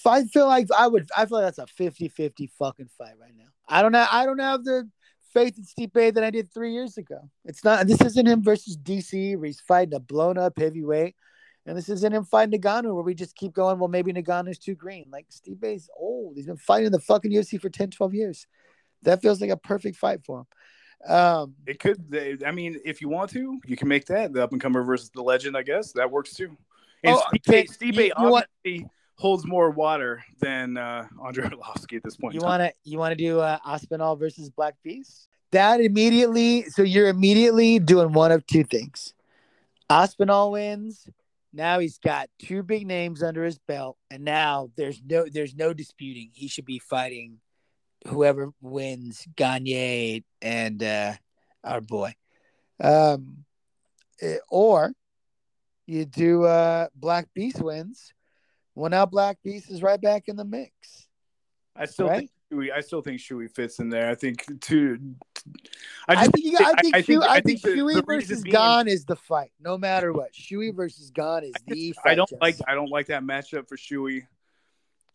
I feel like I would. I feel like that's a 50-50 fucking fight right now. I don't have. I don't have the faith in Stipe than I did three years ago. It's not. This isn't him versus DC where he's fighting a blown up heavyweight, and this isn't him fighting Ngannou where we just keep going. Well, maybe Ngannou's too green. Like Stipe's old. He's been fighting the fucking UFC for 10, 12 years. That feels like a perfect fight for him. Um, It could. I mean, if you want to, you can make that the up and comer versus the legend. I guess that works too. And Oh, Stipe. Stipe You- you obviously holds more water than uh, Andre Arlovski at this point. You want to you want to do uh, Aspinall versus Black Beast? That immediately. So you're immediately doing one of two things. Aspinall wins. Now he's got two big names under his belt, and now there's no there's no disputing he should be fighting whoever wins Gane and uh, our boy. Um, eh, or you do uh, Black Beast wins. Well, now Black Beast is right back in the mix. I still right? think Shui, I still think Shui fits in there. I think two. I, think you, I think I Shui, think, I think Shui the versus being- Gane is the fight, no matter what. Shui versus Gane is I the. I don't like I don't like that matchup for Shui.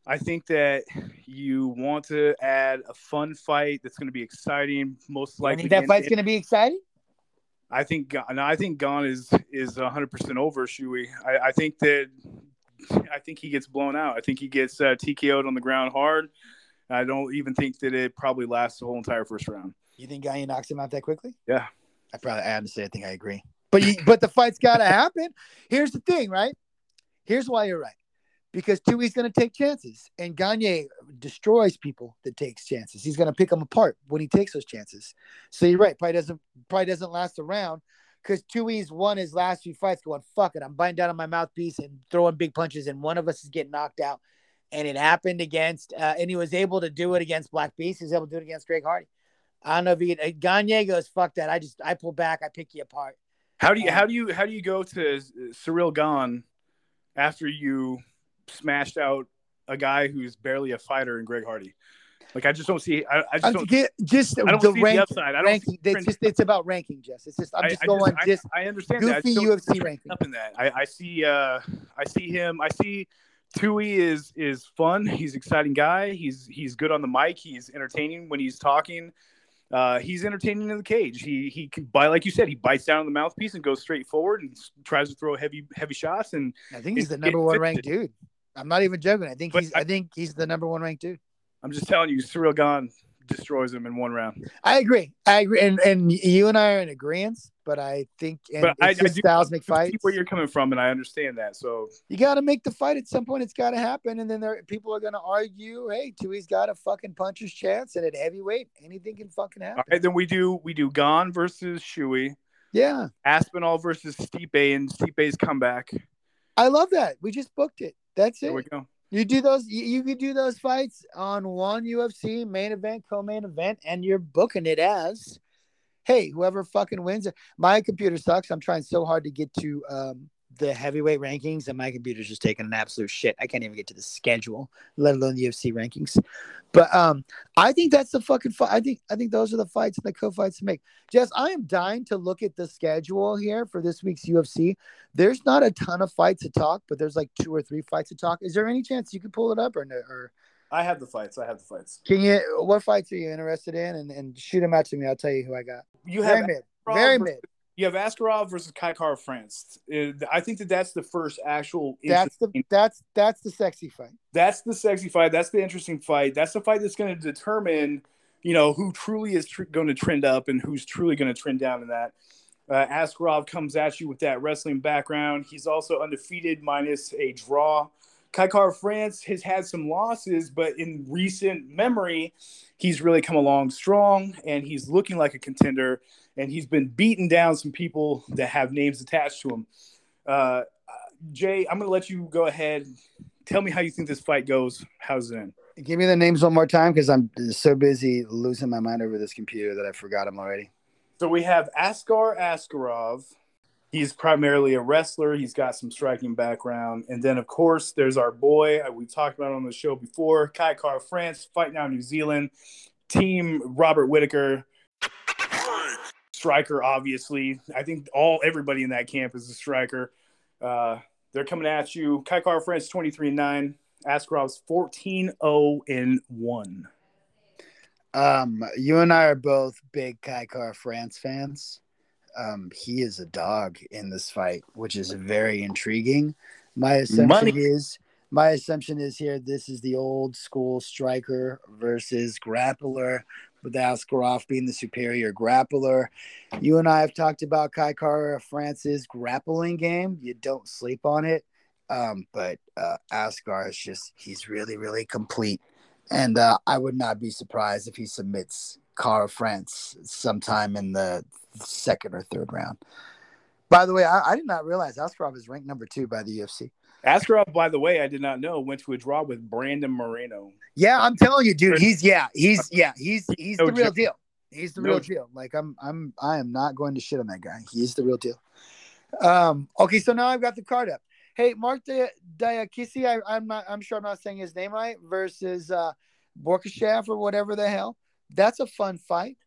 I think that you want to add a fun fight that's going to be exciting. Most You likely, think that fight's going to be exciting? I think no, I think Gane is is 100 percent over Shui. I, I think that I think he gets blown out. I think he gets uh, TKO'd on the ground hard. I don't even think that it probably lasts the whole entire first round. You think Gane knocks him out that quickly? Yeah. I probably, I honestly, I think I agree. But you, but the fight's got to happen. Here's the thing, right? Here's why you're right. Because Tui's going to take chances, and Gane destroys people that takes chances. He's going to pick them apart when he takes those chances. So you're right. Probably doesn't probably doesn't last a round because Tui's won his last few fights going fuck it. I'm biting down on my mouthpiece and throwing big punches, and one of us is getting knocked out. And it happened against, uh, and he was able to do it against Black Beast. He was able to do it against Greg Hardy. I don't know if he uh, Gane goes fuck that. I just I pull back. I pick you apart. How do you Um, how do you how do you go to Ciryl Gane after you smashed out a guy who's barely a fighter in Greg Hardy? Like I just don't see. I, I just don't. get, just I don't the see rank, the upside. I don't. ranking. It's just it's about ranking, Jess. It's just I'm just I going I- just I, understand that. I goofy just UFC ranking. Up in that, I, I see. Uh, I see him. I see. Tui is is fun. He's an exciting guy. He's he's good on the mic. He's entertaining when he's talking. Uh, he's entertaining in the cage. He he can by like you said, he bites down on the mouthpiece and goes straight forward and tries to throw heavy heavy shots. And I think he's the number one ranked dude. I'm not even joking. I think But he's I- I think he's the number one ranked dude. I'm just telling you, Ciryl Gane destroys him in one round. I agree. I agree. And and you and I are in agreement, but I think and But I, I just do styles make see fights. where you're coming from, and I understand that. So You got to make the fight at some point. It's got to happen, and then there people are going to argue, "Hey, Tui's got a fucking puncher's chance, and at heavyweight, anything can fucking happen." all right, then we do we do Gane versus Shui, Yeah, Aspinall versus Stipe, and Stipe's comeback. I love that. We just booked it. That's There it. There we go. You do those. You, you could do those fights on one UFC main event, co-main event, and you're booking it as, hey, whoever fucking wins. it. My computer sucks. I'm trying so hard to get to um, the heavyweight rankings, and my computer's just taking an absolute shit. I can't even get to the schedule, let alone the UFC rankings. But um, I think that's the fucking fight. I think I think those are the fights and the co-fights to make. Jess, I am dying to look at the schedule here for this week's UFC. There's not a ton of fights to talk, but there's like two or three fights to talk. Is there any chance you could pull it up or no? Or I have the fights. I have the fights. can you? What fights are you interested in? And, and shoot them out to me. I'll tell you who I got. You Very have mid. Very mid. You have Askarov versus Kai Kara-France. Uh, I think that that's the first actual. That's the that's that's the sexy fight. that's the sexy fight. That's the interesting fight. That's the fight that's going to determine, you know, who truly is tr- going to trend up and who's truly going to trend down in that. Uh, Askarov comes at you with that wrestling background. He's also undefeated minus a draw. Kai Kara-France has had some losses, but in recent memory, he's really come along strong and he's looking like a contender. And he's been beating down some people that have names attached to him. Uh, Jay, I'm going to let you go ahead. Tell me how you think this fight goes. How's it end? Give me the names one more time because I'm so busy losing my mind over this computer that I forgot them already. So we have Askar Askarov. He's primarily a wrestler. He's got some striking background. And then, of course, there's our boy uh, we talked about on the show before, Kai Kara-France, fight now New Zealand. Team Robert Whitaker. Striker, obviously. I think all everybody in that camp is a striker. Uh, they're coming at you. Kai Kara-France 23 and 9. Askarov's 14 0 and 1. Um, you and I are both big Kai Kara-France fans. Um, he is a dog in this fight, which is very intriguing. My assumption Money. is my assumption is here this is the old school striker versus grappler, with Askarov being the superior grappler. You and I have talked about Kai Kara-France's grappling game. You don't sleep on it. Um, but uh, Askar is just he's really really complete, and uh, I would not be surprised if he submits Kara France sometime in the second or third round. By the way, I, I did not realize Askarov is ranked number two by the UFC. Askarov, by the way, I did not know went to a draw with Brandon Moreno. Yeah, I'm telling you, dude. He's yeah, he's yeah, he's he's No the real joke. deal. He's the No real joke. deal. Like I'm I'm I am not going to shit on that guy. He's the real deal. Um. Okay, so now I've got the card up. Hey, Mark Di- Diakiese, I, I'm not. I'm sure I'm not saying his name right. Versus uh, Borkashev or whatever the hell. That's a fun fight.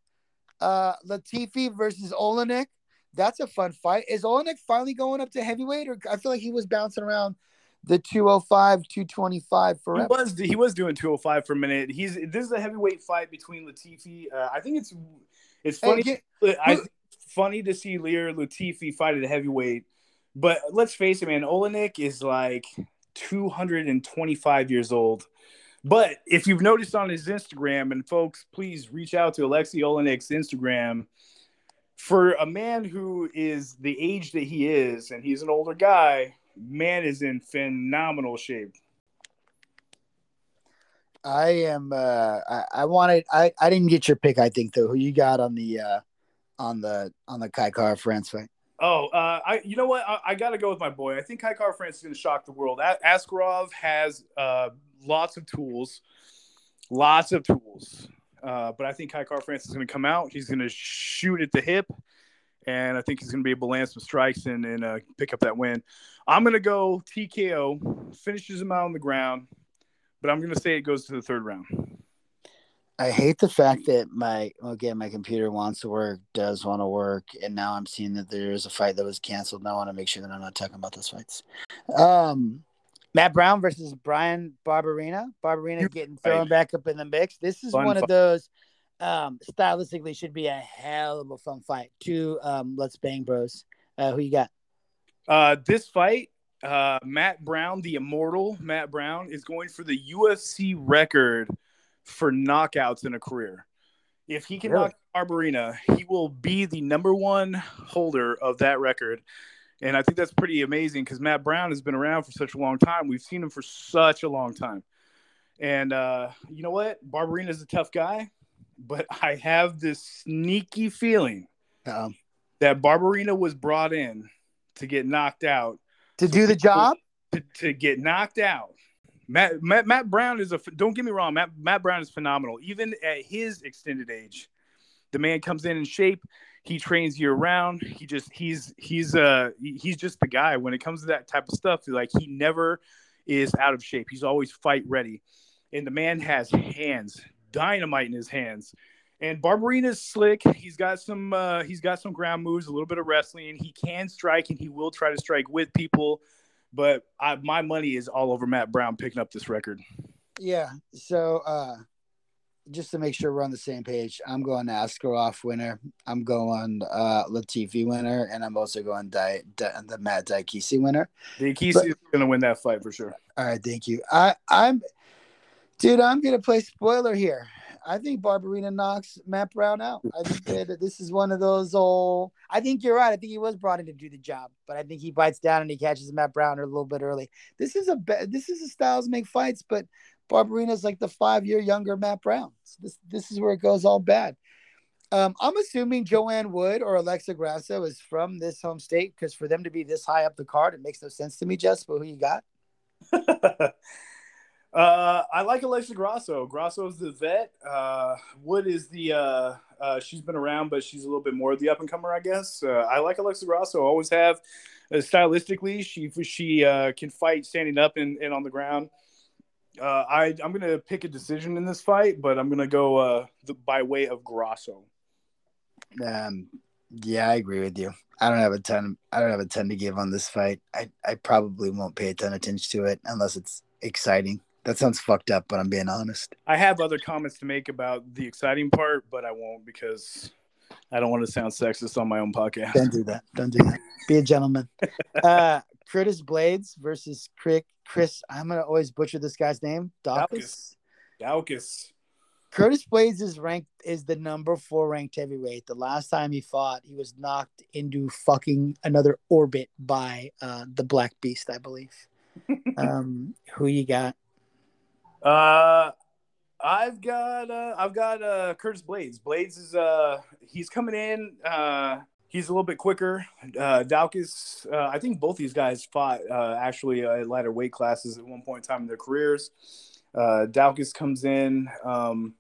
Uh, Latifi versus Oleinik. That's a fun fight. Is Oleinik finally going up to heavyweight, or I feel like he was bouncing around the 205, 225 He forever. was he was doing 205 for a minute. He's this is a heavyweight fight between Latifi. Uh, I think it's it's Hey, funny. get- I who- funny to see Ilir Latifi fight at a heavyweight, but let's face it, man. Oleinik is like 225 years old. But if you've noticed on his Instagram, and folks, please reach out to Alexi Oleinik's Instagram. For a man who is the age that he is, and he's an older guy, man is in phenomenal shape. I am. Uh, I, I wanted. I, I didn't get your pick. I think though. Who you got on the uh, on the on the Kai Kara-France fight? Oh, uh, I you know what? I, I got to go with my boy. I think Kai Kara-France is going to shock the world. A- Askarov has uh, lots of tools, lots of tools. Uh, but I think Kai Kara-France is going to come out. He's going to shoot at the hip, and I think he's going to be able to land some strikes and, and uh, pick up that win. I'm going to go TKO, finishes him out on the ground, but I'm going to say it goes to the third round. I hate the fact that my again my computer wants to work, does want to work, and now I'm seeing that there is a fight that was canceled. And I want to make sure that I'm not talking about those fights. Um, Matt Brown versus Brian Barberena. Barberena getting thrown back up in the mix. This is Fun one of those um, stylistically should be a hell of a fun fight. Two um, let's bang bros. Uh, who you got? Uh, this fight, uh, Matt Brown, the immortal Matt Brown, is going for the UFC record for knockouts in a career. If he can Really? knock Barberena, he will be the number one holder of that record. And I think that's pretty amazing because Matt Brown has been around for such a long time. We've seen him for such a long time. And uh, you know what? Barberena is a tough guy, but I have this sneaky feeling Um, that Barberena was brought in to get knocked out to do the job. to, to get knocked out. Matt, Matt Matt Brown is a don't get me wrong. Matt Matt Brown is phenomenal. Even at his extended age, the man comes in in shape. He trains year round. He just he's he's uh he's just the guy when it comes to that type of stuff. Like he never is out of shape. He's always fight ready, and the man has hands, dynamite in his hands. And Barberena's slick. He's got some uh, he's got some ground moves, a little bit of wrestling. He can strike, and he will try to strike with people but I, my money is all over Matt Brown picking up this record. Yeah. So uh just to make sure we're on the same page, I'm going to Askarov winner. I'm going uh Latifi winner, and I'm also going Di- Di- the Matt Diakiese winner. Diakiese But- is going to win that fight for sure. All right, thank you. I I'm dude, I'm gonna play spoiler here. I think Barberena knocks Matt Brown out. I think that this is one of those old. I think you're right. I think he was brought in to do the job, but I think he bites down and he catches Matt Brown a little bit early. This is a be- this is a styles make fights, but Barberena's like the five year younger Matt Brown. So this this is where it goes all bad. Um, I'm assuming Joanne Wood or Alexa Grasso is from this home state because for them to be this high up the card, it makes no sense to me. Jess, but who you got? uh, I like Alexa Grasso. Grasso is the vet. Uh, Wood is the uh, uh, she's been around, but she's a little bit more of the up and comer, I guess. Uh, I like Alexa Grasso. Always have. Uh, stylistically, she she can fight standing up and, and on the ground. Uh, I I'm gonna pick a decision in this fight, but I'm gonna go uh, the, by way of Grasso. Um, yeah, I agree with you. I don't have a ton. I don't have a ton to give on this fight. I, I probably won't pay a ton of attention to it unless it's exciting. That sounds fucked up, but I'm being honest. I have other comments to make about the exciting part, but I won't because I don't want to sound sexist on my own podcast. Don't do that. Don't do that. Be a gentleman. Uh, Curtis Blaydes versus Chris. Chris. I'm gonna always butcher this guy's name. Dawkins. Daukaus. Curtis Blaydes is ranked is the number four ranked heavyweight. The last time he fought, he was knocked into fucking another orbit by uh, the Black Beast, I believe. um, who you got? Uh, I've got uh, I've got uh, Curtis Blaydes. Blaydes is uh he's coming in. Uh, he's a little bit quicker. Uh, uh, I think both these guys fought uh, actually at lighter weight classes at one point in time in their careers. Uh, comes in. Um,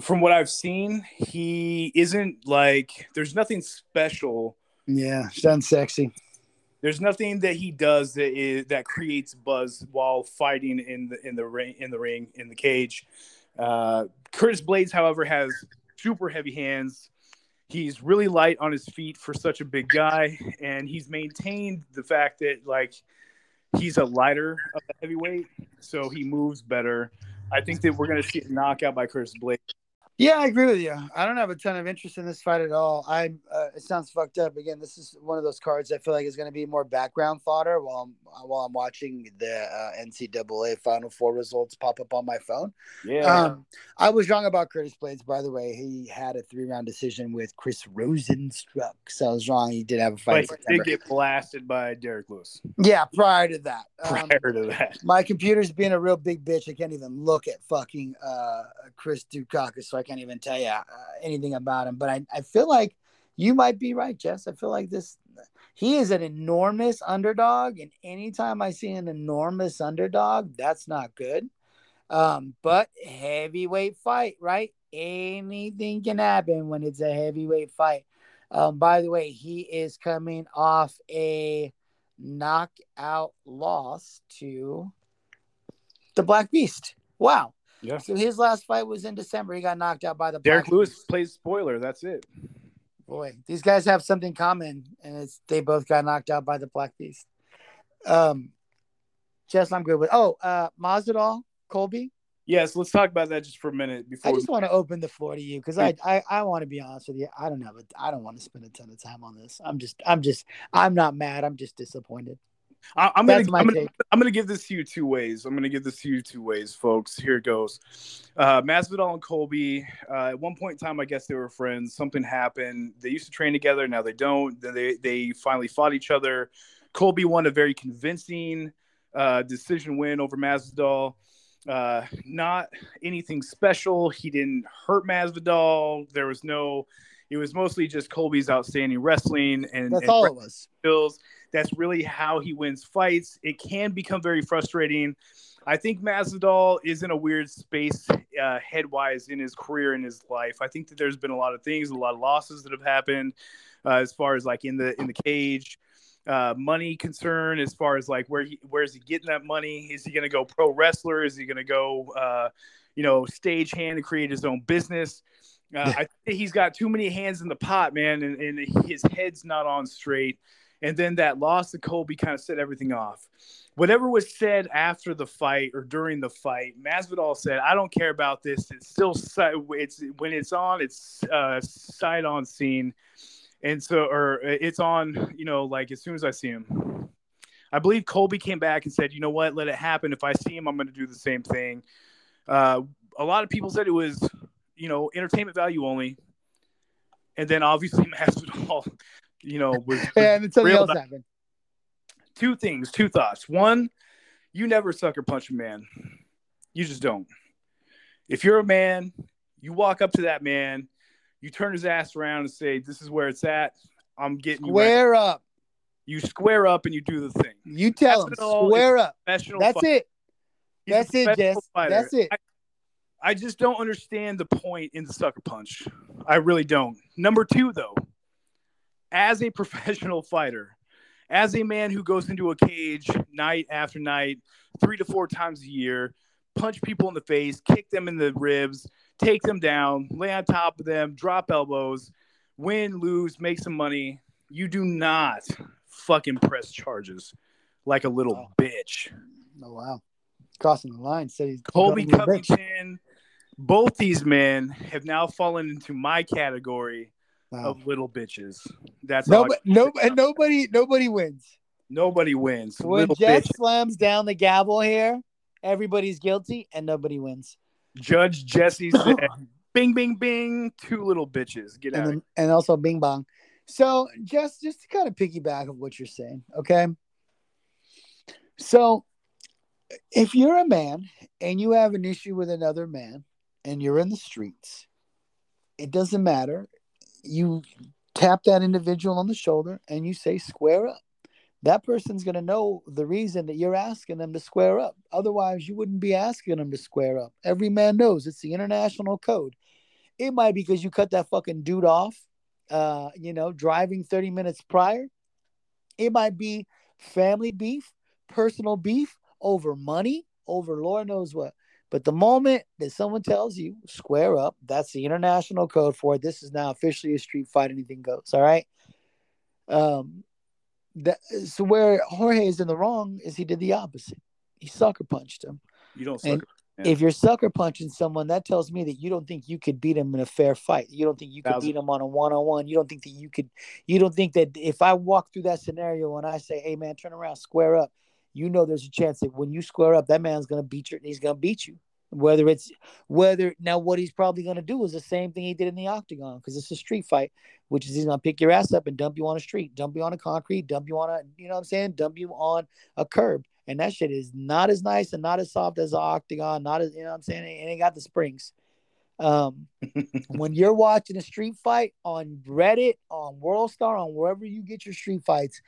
from what I've seen, he isn't like there's nothing special. Yeah, sounds sexy. There's nothing that he does that is that creates buzz while fighting in the in the ring in the ring in the cage. Uh, Curtis Blaydes, however, has super heavy hands. He's really light on his feet for such a big guy, and he's maintained the fact that like he's a lighter heavyweight, so he moves better. I think that we're going to see a knockout by Curtis Blaydes. Yeah, I agree with you. I don't have a ton of interest in this fight at all. I uh, it sounds fucked up. Again, this is one of those cards I feel like is going to be more background fodder while I'm while I'm watching the uh, NCAA Final Four results pop up on my phone. Yeah, Um, I was wrong about Curtis Blaydes, by the way. He had a three round decision with Chris Rozenstruik. So I was wrong. He did have a fight. but he did get blasted by Derrick Lewis Yeah, prior to that. Um, prior to that. my computer's being a real big bitch. I can't even look at fucking uh, Chris Daukaus, so I can't even tell you uh, anything about him. But I, I feel like you might be right, Jess. I feel like this. He is an enormous underdog, and anytime I see an enormous underdog, that's not good. Um, but heavyweight fight, right? Anything can happen when it's a heavyweight fight. Um, by the way, he is coming off a knockout loss to the Black Beast. Wow. Yeah. So his last fight was in December. He got knocked out by the Derrick Black Lewis plays spoiler. That's it. Boy, these guys have something common, and it's they both got knocked out by the Black Beast. Um, Jess, I'm good with. Oh, uh, Masvidal, Colby. Yes, let's talk about that just for a minute before. I we- just want to open the floor to you because I, I I want to be honest with you. I don't have a I don't want to spend a ton of time on this. I'm just I'm just I'm not mad. I'm just disappointed. I, I'm gonna, I'm gonna. I'm gonna give this to you two ways. I'm gonna give this to you two ways, folks. Here it goes. Uh, Masvidal and Colby. Uh, at one point in time, I guess they were friends. Something happened. They used to train together. Now they don't. Then they they finally fought each other. Colby won a very convincing uh, decision win over Masvidal. Uh, not anything special. He didn't hurt Masvidal. There was no. It was mostly just Colby's outstanding wrestling and, That's and all it was. skills. That's really how he wins fights. It can become very frustrating. I think Masvidal is in a weird space uh, headwise in his career in his life. I think that there's been a lot of things, a lot of losses that have happened uh, as far as like in the in the cage. Uh, money concern as far as like where he where is he getting that money? Is he going to go pro wrestler? Is he going to go uh, you know stagehand and create his own business? Uh, I think he's got too many hands in the pot, man, and, and his head's not on straight. And then that loss to Colby kind of set everything off. Whatever was said after the fight or during the fight, Masvidal said, "I don't care about this. It's still it's when it's on, it's uh, sight on scene, and so or it's on. You know, like as soon as I see him." I believe Colby came back and said, "You know what? Let it happen. If I see him, I'm going to do the same thing." Uh, a lot of people said it was, you know, entertainment value only, and then obviously Masvidal, you know, was, was And something real else about- happened. two things, two thoughts. One, you never sucker punch a man. You just don't. If you're a man, you walk up to that man, you turn his ass around and say, "This is where it's at. I'm getting you." Right. Square up. You square up and you do the thing. You tell him. Square up. That's fighter. it. He's That's it, Jess. fighter. That's it. I, I just don't understand the point in the sucker punch. I really don't. Number two, though, as a professional fighter, as a man who goes into a cage night after night, three to four times a year, punch people in the face, kick them in the ribs, take them down, lay on top of them, drop elbows, win, lose, make some money. You do not fucking press charges like a little Oh. bitch. Oh wow. Crossing the line. Said he's Colby. Covington, both these men have now fallen into my category Wow. of little bitches. That's. Nobody, no, and nobody, nobody wins. Nobody wins. When little Jess bitch. slams down the gavel here, everybody's guilty and nobody wins. Judge Jesse said, "Bing, bing, bing." Two little bitches. Get out. and of then, and also Bing Bong. So just just to kind of piggyback of what you're saying, okay? So, if you're a man and you have an issue with another man and you're in the streets, it doesn't matter. You tap that individual on the shoulder and you say, square up. That person's going to know the reason that you're asking them to square up. Otherwise, you wouldn't be asking them to square up. Every man knows it's the international code. It might be because you cut that fucking dude off, uh, you know, driving 30 minutes prior. It might be family beef, personal beef over money, over Lord knows what. But the moment that someone tells you square up, that's the international code for it. This is now officially a street fight. Anything goes. All right. Um, that so where Jorge is in the wrong is he did the opposite. He sucker punched him. You don't sucker. Yeah. If you're sucker punching someone, that tells me that you don't think you could beat him in a fair fight. You don't think you could Thousand. beat him on a one on one. You don't think that you could. You don't think that if I walk through that scenario and I say, "Hey man, turn around, square up," you know there's a chance that when you square up, that man's gonna beat you. And he's gonna beat you. Whether it's whether now what he's probably gonna do is the same thing he did in the octagon because it's a street fight, which is he's gonna pick your ass up and dump you on a street, dump you on a concrete, dump you on a you know what I'm saying, dump you on a curb. And that shit is not as nice and not as soft as an octagon, not as you know what I'm saying, it ain't got the springs. Um, when you're watching a street fight on Reddit, on World Star, on wherever you get your street fights,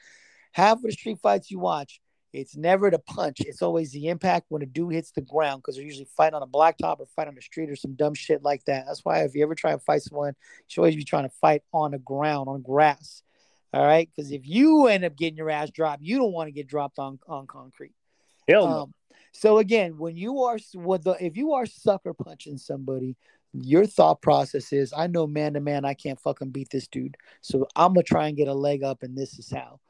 half of the street fights you watch, it's never the punch. It's always the impact when a dude hits the ground because they're usually fighting on a blacktop or fight on the street or some dumb shit like that. That's why if you ever try to fight someone, you should always be trying to fight on the ground, on grass. All right. Because if you end up getting your ass dropped, you don't want to get dropped on, on concrete. Hell no. Um, so again, when you are with the if you are sucker punching somebody, your thought process is, I know man to man, I can't fucking beat this dude. So I'm gonna try and get a leg up, and this is how.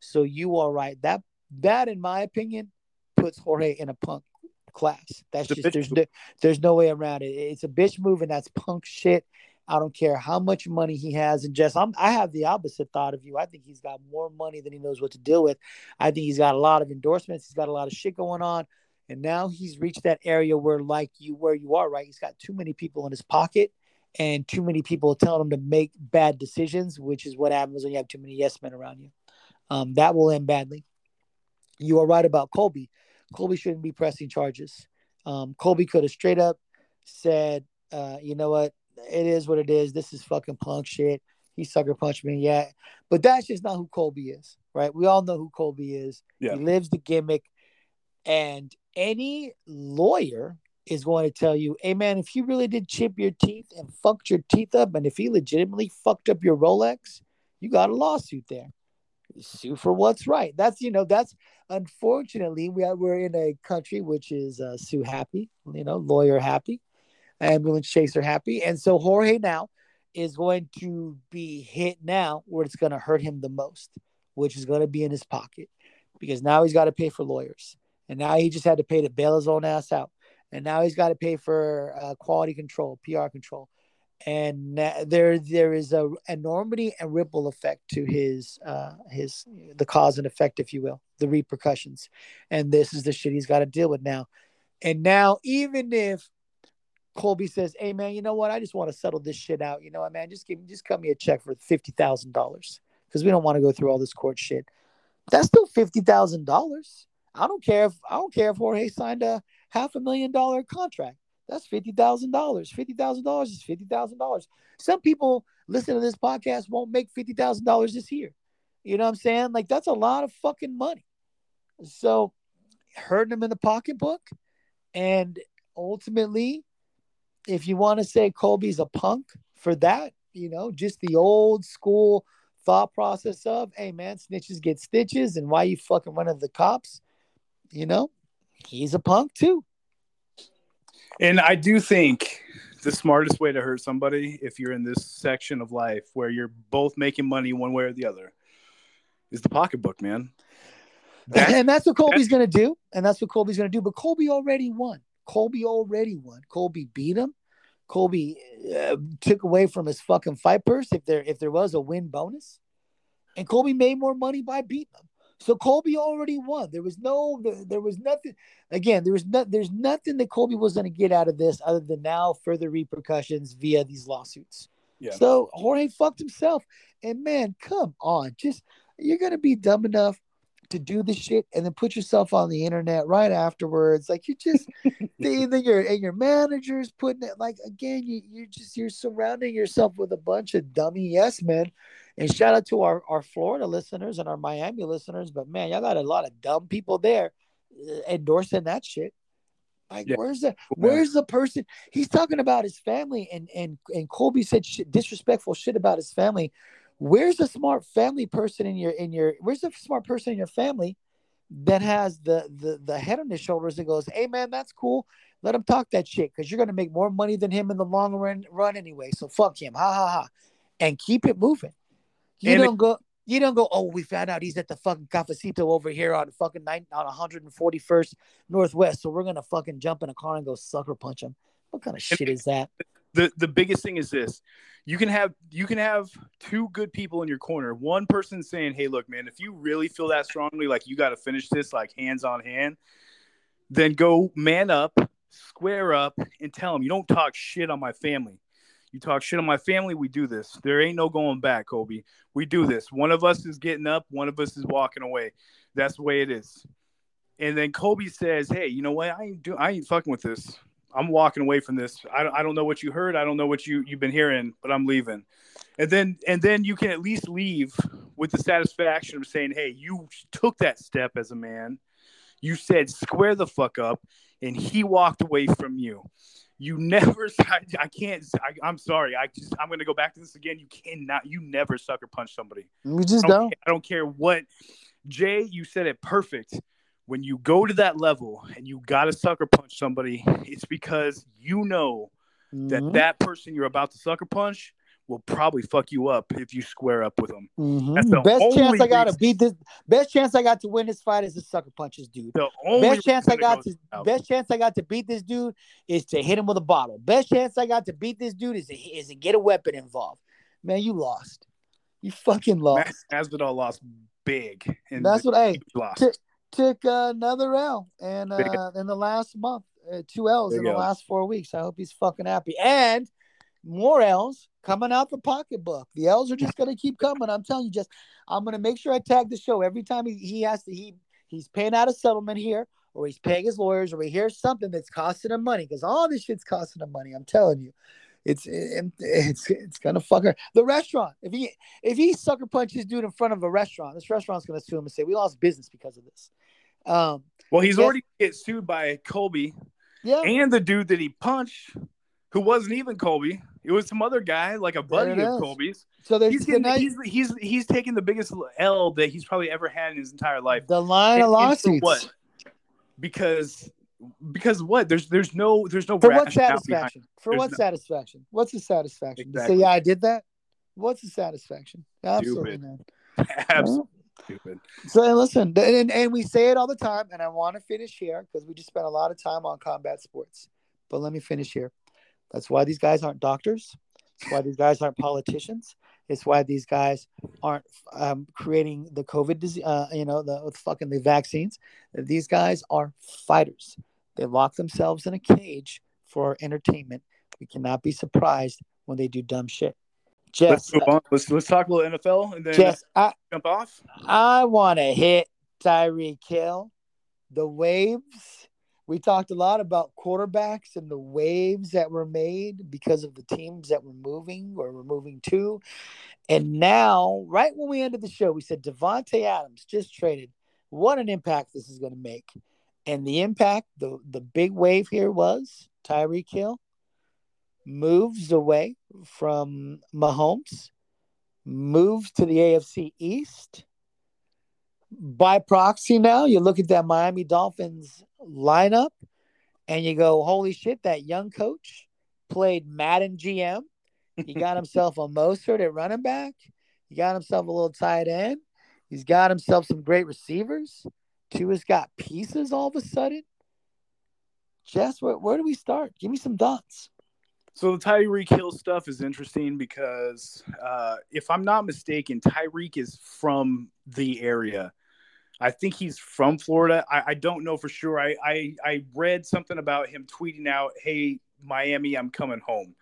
So you are right. That that, in my opinion, puts Jorge in a punk class. That's just there's no, there's no way around it. It's a bitch move, and that's punk shit. I don't care how much money he has. And Jess, I'm I have the opposite thought of you. I think he's got more money than he knows what to deal with. I think he's got a lot of endorsements. He's got a lot of shit going on. And now he's reached that area where, like you, where you are, right? He's got too many people in his pocket and too many people telling him to make bad decisions, which is what happens when you have too many yes men around you. Um, that will end badly. You are right about Colby. Colby shouldn't be pressing charges. Um, Colby could have straight up said, uh, you know what? It is what it is. This is fucking punk shit. He sucker punched me. Yeah. But that's just not who Colby is, right? We all know who Colby is. Yeah. He lives the gimmick. And any lawyer is going to tell you, hey man, if you really did chip your teeth and fucked your teeth up, and if he legitimately fucked up your Rolex, you got a lawsuit there. Sue for what's right. That's you know, that's unfortunately we are we're in a country which is uh, sue happy, you know, lawyer happy, ambulance chaser happy, and so Jorge now is going to be hit now where it's going to hurt him the most, which is going to be in his pocket, because now he's got to pay for lawyers, and now he just had to pay to bail his own ass out, and now he's got to pay for uh, quality control, PR control, and there there is a enormity and ripple effect to his uh his the cause and effect, if you will, the repercussions, and this is the shit he's got to deal with now, and now even if Colby says, "Hey man, you know what? I just want to settle this shit out. You know what, man? Just give me, just cut me a check for fifty thousand dollars because we don't want to go through all this court shit." That's still fifty thousand dollars. I don't care if I don't care if Jorge signed a half a million dollar contract. That's fifty thousand dollars. Fifty thousand dollars is fifty thousand dollars. Some people listening to this podcast won't make fifty thousand dollars this year. You know what I'm saying? Like that's a lot of fucking money. So hurting them in the pocketbook, and ultimately, if you want to say Colby's a punk for that, you know, just the old school thought process of, hey man, snitches get stitches, and why you fucking running the cops, you know, he's a punk too. And I do think the smartest way to hurt somebody, if you're in this section of life where you're both making money one way or the other, is the pocketbook, man. That- and that's what Colby's going to do. And that's what Colby's going to do. But Colby already won. Colby already won. Colby beat him. Colby uh, took away from his fucking fight purse if there if there was a win bonus, and Colby made more money by beating him. So Colby already won. There was no, there was nothing. Again, there was not, there's nothing that Colby was going to get out of this other than now further repercussions via these lawsuits. Yeah. So Jorge fucked himself. And man, come on, just you're gonna be dumb enough to do this shit and then put yourself on the internet right afterwards. Like you just then your and your managers putting it like again, you you just you're surrounding yourself with a bunch of dummy yes men. And shout out to our, our Florida listeners and our Miami listeners, but man, y'all got a lot of dumb people there uh, endorsing that shit. Like, Yeah. where's the where's the person? He's talking about his family, and and and Colby said shit, disrespectful shit about his family. Where's the smart family person in your in your? Where's the smart person in your family that has the the the head on his shoulders and goes, "Hey man, that's cool. Let him talk that shit because you're gonna make more money than him in the long run run anyway. So fuck him, ha ha ha, and keep it moving. You And don't go." You don't go, oh, we found out he's at the fucking cafecito over here on fucking nine on 141st Northwest. So we're gonna fucking jump in a car and go sucker punch him. What kind of shit is that? the the biggest thing is this you can have you can have two good people in your corner one person saying hey look man if you really feel that strongly like you got to finish this like hands on hand then go man up square up and tell them you don't talk shit on my family you talk shit on my family we do this there ain't no going back Colby we do this one of us is getting up one of us is walking away that's the way it is and then Colby says hey you know what i ain't do i ain't fucking with this I'm walking away from this. I don't, I don't know what you heard. I don't know what you you've been hearing, but I'm leaving. And then and then you can at least leave with the satisfaction of saying, "Hey, you took that step as a man. You said square the fuck up, and he walked away from you. You never. I, I can't. I, I'm sorry. I just. I'm going to go back to this again. You cannot. You never sucker punch somebody. We just I don't, don't. ca- I don't care what. Jay, you said it perfect. When you go to that level and you got to sucker punch somebody, it's because you know that Mhm. that person you're about to sucker punch will probably fuck you up if you square up with them. Mhm. That's the best chance I got to beat this. Best chance I got to win this fight is the sucker punches, dude. The only Best chance I got to out. best chance I got to beat this dude is to hit him with a bottle. Best chance I got to beat this dude is to, is to get a weapon involved. Man, you lost. You fucking lost. Mas- Masvidal lost big, and That's what. I lost. T- took uh, another L and uh, in the last month, uh, two L's in the last four weeks. I hope he's fucking happy. And more L's coming out the pocketbook. The L's are just gonna keep coming. I'm telling you, just I'm gonna make sure I tag the show every time he, he has to. He he's paying out a settlement here, or he's paying his lawyers, or he hears something that's costing him money because all this shit's costing him money. I'm telling you. It's it- it's it's gonna fuck her. The restaurant. If he if he sucker punches dude in front of a restaurant, this restaurant's gonna sue him and say we lost business because of this. Um, Well, he's already get sued by Colby yeah, and the dude that he punched, who wasn't even Colby. It was some other guy, like a buddy of. Colby's. so there's He's the, getting, night, he's he's he's taking the biggest L that he's probably ever had in his entire life. the line of And- for lawsuits. what? Because because what? There's there's no there's no For what satisfaction? For There's what no- satisfaction? What's the satisfaction? To say, yeah, I did that. What's the satisfaction? Absolutely, man. Absolutely stupid. So listen, and, and we say it all the time, and I want to finish here because we just spent a lot of time on combat sports. But let me finish here. That's why these guys aren't doctors. It's why these guys aren't politicians. It's why these guys aren't um, creating the COVID disease, uh, you know, the fucking the vaccines. These guys are fighters. They lock themselves in a cage for entertainment. We cannot be surprised when they do dumb shit. Let's move on. Let's let's talk a little NFL and then Jess, I, jump off. I want to hit Tyreek Hill. The waves. We talked a lot about quarterbacks and the waves that were made because of the teams that were moving or were moving to. And now, right when we ended the show, we said Davante Adams just traded. What an impact this is going to make. And the impact, the, the big wave here was Tyreek Hill moves away from Mahomes, moves to the AFC East by proxy now you look at that Miami Dolphins lineup and you go, holy shit, that young coach played Madden GM. He got himself a Mostert at running back. He got himself a little tight end. He's got himself some great receivers. Tua's got pieces all of a sudden. Jess, where, where do we start? Give me some thoughts. So the Tyreek Hill stuff is interesting because uh, if I'm not mistaken, Tyreek is from the area. I think he's from Florida. I, I don't know for sure. I, I I read something about him tweeting out, "Hey Miami, I'm coming home."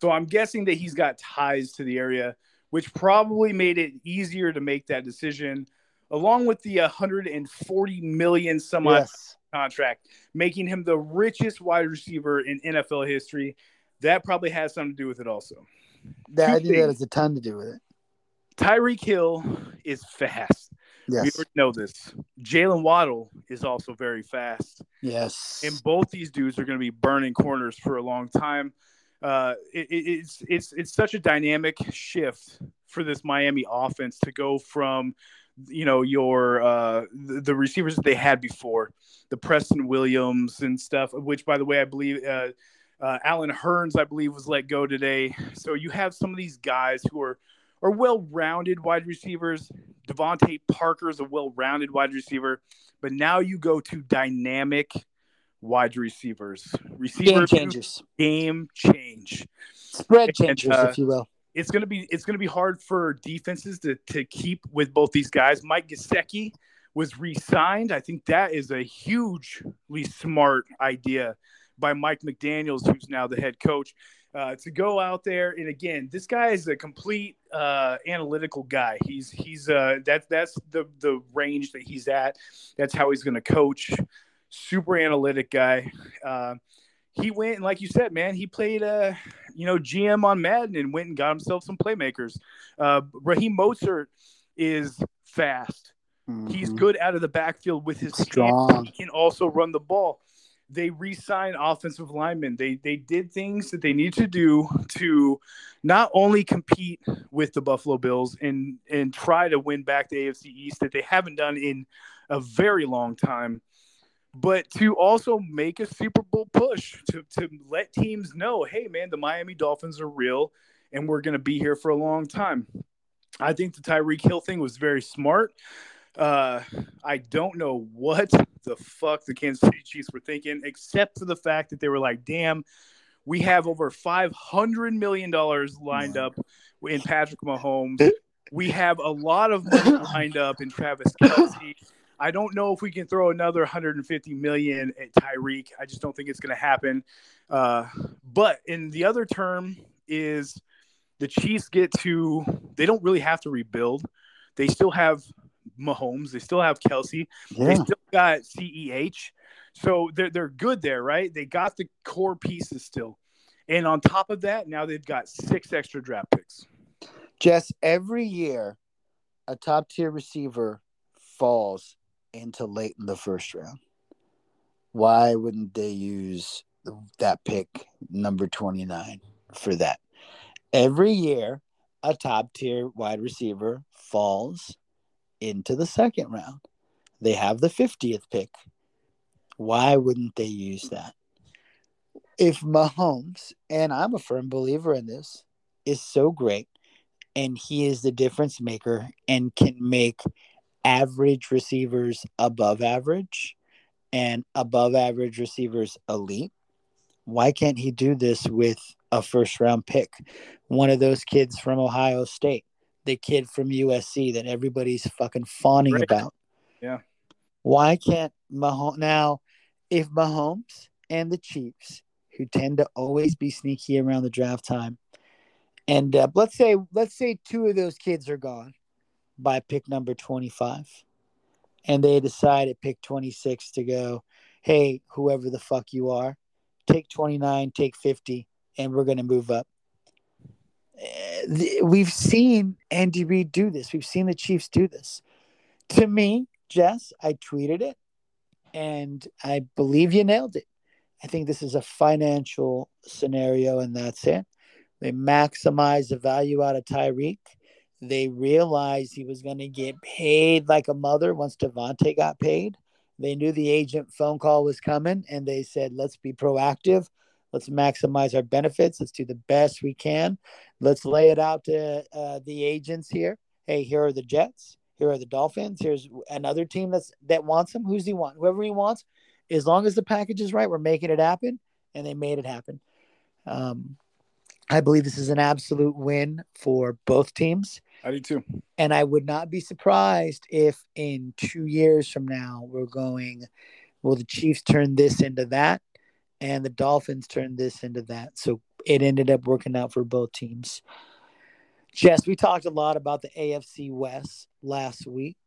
So I'm guessing that he's got ties to the area, which probably made it easier to make that decision along with the 140 million some Yes. contract, making him the richest wide receiver in NFL history. That probably has something to do with it also. That, I think that has a ton to do with it. Tyreek Hill is fast. We already know this. Jaylen Waddle is also very fast. Yes. and both these dudes are going to be burning corners for a long time. Uh, it, it- it's it's it's such a dynamic shift for this Miami offense to go from you know your uh, the, the receivers that they had before, the Preston Williams and stuff. Which, by the way, I believe uh, uh, Allen Hurns, I believe, was let go today. So you have some of these guys who are are well-rounded wide receivers. DeVante Parker is a well-rounded wide receiver, but now you go to dynamic wide receivers. Game Receivers who changers. game change. Spread And, changers, uh, if you will. It's gonna be it's gonna be hard for defenses to to keep with both these guys. Mike Gesicki was re-signed. I think that is a hugely smart idea by Mike McDaniel's, who's now the head coach. Uh, to go out there and again, this guy is a complete uh, analytical guy. He's he's uh, that's that's the the range that he's at. That's how he's going to coach. Super analytic guy. Uh, he went and like you said, man, he played uh, you know GM on Madden and went and got himself some playmakers. Uh, Raheem Mostert is fast. He's Mhm. good out of the backfield with his. Strong. He can also run the ball. They re-signed offensive linemen. They they did things that they need to do to not only compete with the Buffalo Bills and and try to win back the AFC East that they haven't done in a very long time, but to also make a Super Bowl push to to let teams know, hey man, the Miami Dolphins are real and we're going to be here for a long time. I think the Tyreek Hill thing was very smart. Uh, I don't know what the fuck the Kansas City Chiefs were thinking, except for the fact that they were like, damn, we have over $500 million lined up in Patrick Mahomes. We have a lot of money lined up in Travis Kelce. I don't know if we can throw another 150 million at Tyreek. I just don't think it's going to happen. Uh, but in the other term is the Chiefs get to they don't really have to rebuild. They still have Mahomes. They still have Kelce. They still got CEH. So they're they're good there, right? They got the core pieces still. And on top of that, now they've got six extra draft picks. Jess, every year a top tier receiver falls into late in the first round. Why wouldn't they use that pick number 29 for that? Every year a top tier wide receiver falls into the second round. They have the 50th pick. Why wouldn't they use that? If Mahomes, and I'm a firm believer in this, is so great and he is the difference maker and can make average receivers above average and above average receivers elite. Why can't he do this with a first round pick? One of those kids from Ohio State, the kid from USC that everybody's fucking fawning Right. about. Yeah. Why can't Mahomes now? If Mahomes and the Chiefs, who tend to always be sneaky around the draft time, and uh, let's say let's say two of those kids are gone by pick number 25 and they decide at pick 26 to go hey whoever the fuck you are take 29 take 50 and we're going to move up we've seen andy reid do this we've seen the chiefs do this to me jess i tweeted it and i believe you nailed it i think this is a financial scenario and that's it they maximize the value out of Tyreek. They realized he was going to get paid like a mother once Davante got paid. They knew the agent phone call was coming and they said, let's be proactive. Let's maximize our benefits. Let's do the best we can. Let's lay it out to uh, the agents here. Hey, here are the Jets. Here are the Dolphins. Here's another team that's that wants him. Who's he want? Whoever he wants. As long as the package is right, we're making it happen. And they made it happen. Um, I believe this is an absolute win for both teams. I do too. And I would not be surprised if in two years from now we're going, will the Chiefs turn this into that and the Dolphins turned this into that. So it ended up working out for both teams. Jess, we talked a lot about the AFC West last week.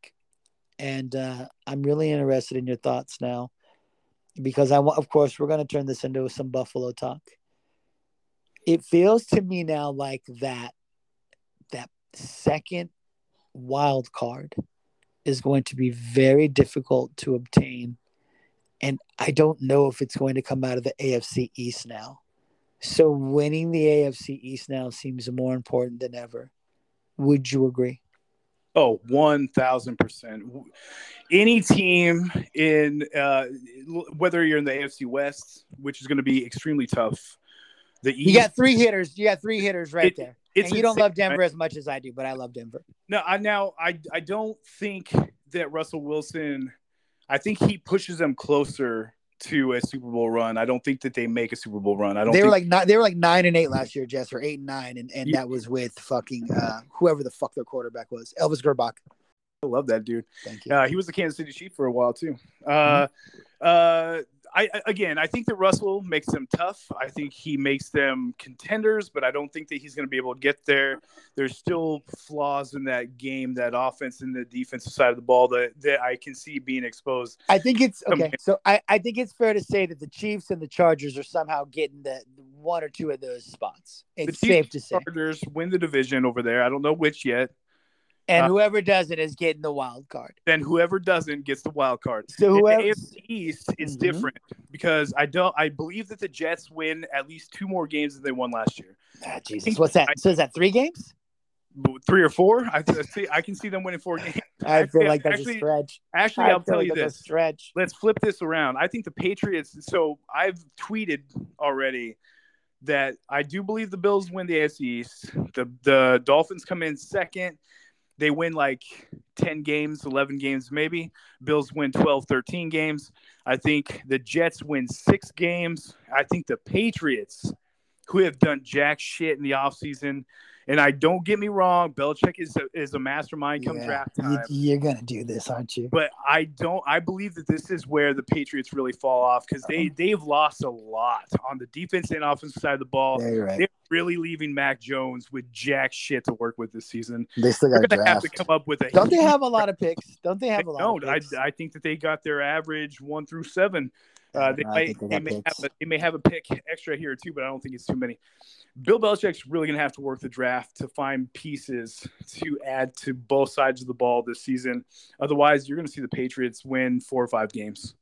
and uh, I'm really interested in your thoughts now, because I want. Of course, we're going to turn this into some Buffalo talk. It feels to me now like that that second wild card is going to be very difficult to obtain. And I don't know if it's going to come out of the AFC East now. So winning the AFC East now seems more important than ever. Would you agree? Oh, 1000%. Any team in, uh, whether you're in the AFC West, which is going to be extremely tough, the East, You got three hitters. You got three hitters right It- there. it's and you don't love Denver as much as I do, but I love Denver. No, I now I I don't think that Russell Wilson. I think he pushes them closer to a Super Bowl run. I don't think that they make a Super Bowl run. I don't. They were like nine, they were like nine and eight last year, Jess, or eight and nine, and, and Yeah. that was with fucking uh, whoever the fuck their quarterback was, Elvis Gerbach. I love that dude. Thank you. Uh, he was the Kansas City Chief for a while too. Uh, uh, I again, I think that Russell makes them tough. I think he makes them contenders, but I don't think that he's going to be able to get there. There's still flaws in that game, that offense and the defensive side of the ball that that I can see being exposed. I think it's okay. So I, I think it's fair to say that the Chiefs and the Chargers are somehow getting the one or two of those spots. It's the safe Chiefs to say. Chargers win the division over there. I don't know which yet. And uh, whoever does it is getting the wild card. Then whoever doesn't gets the wild card. So In the AFC East is Mhm. different because I don't. I believe that the Jets win at least two more games than they won last year. ah, Jesus, what's that? So is that three games? Three or four. I I see. I can see them winning four games. I feel Actually- like that's actually- a stretch. Actually, I I'll tell like you this. a stretch. Let's flip this around. I think the Patriots. So I've tweeted already that I do believe the Bills win the AFC East. The the Dolphins come in second. They win like 10 games, 11 games maybe. Bills win 12, 13 games. I think the Jets win 6 games. I think the Patriots who have done jack shit in the offseason and I don't get me wrong, Belichick is a, is a mastermind come Yeah, draft you, time. you're gonna do this, aren't you? But I don't. I believe that this is where the Patriots really fall off because Uh-huh. they they've lost a lot on the defense and offensive side of the ball. Yeah, right. They're really leaving Mac Jones with jack shit to work with this season. They still got going to have to come up with a. Don't they have a lot of picks? Don't they They have a lot? don't. I. I think that they got their average one through seven. Uh, they, I may, they they, may have a, they may have a pick extra here too, but I don't think it's too many. Bill Belichick's really going to have to work the draft to find pieces to add to both sides of the ball this season. Otherwise, you're going to see the Patriots win four or five games.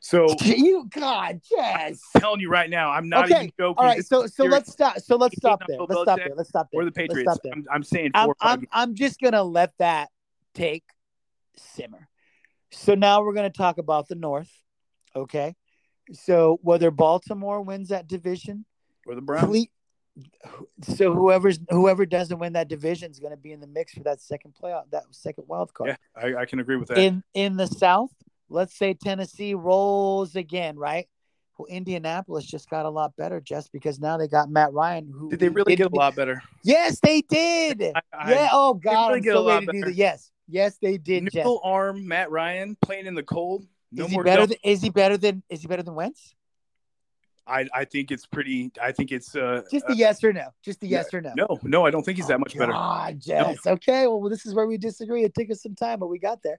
So you God, yes. I'm telling you right now, I'm not Okay, even joking. All right, This so so serious. let's stop. So let's stop there. Let's stop there. Let's stop there. or the Let's Patriots. stop there. I'm, I'm saying four I'm, or five I'm. I'm just gonna let that take simmer. So now we're gonna talk about the North. Okay. So whether Baltimore wins that division, or the Browns. so whoever's whoever doesn't win that division is gonna be in the mix for that second playoff, that second wild card. Yeah, I, I can agree with that. In in the South, let's say Tennessee rolls again, right? Well, Indianapolis just got a lot better just because now they got Matt Ryan. Who Did they really get a lot better? Yes, they did. I, I, yeah. Oh God, really I'm get a so lot ready to do better. that. Yes, yes, they did. Nickel arm Matt Ryan playing in the cold. No is he better? double- Than, is he better than? Is he better than Wentz? I, I think it's pretty. I think it's uh, Just uh, a yes or no. Just a yes or no. no, no. I don't think he's that much better. God, Jess. Okay. Well, this is where we disagree. It took us some time, but we got there.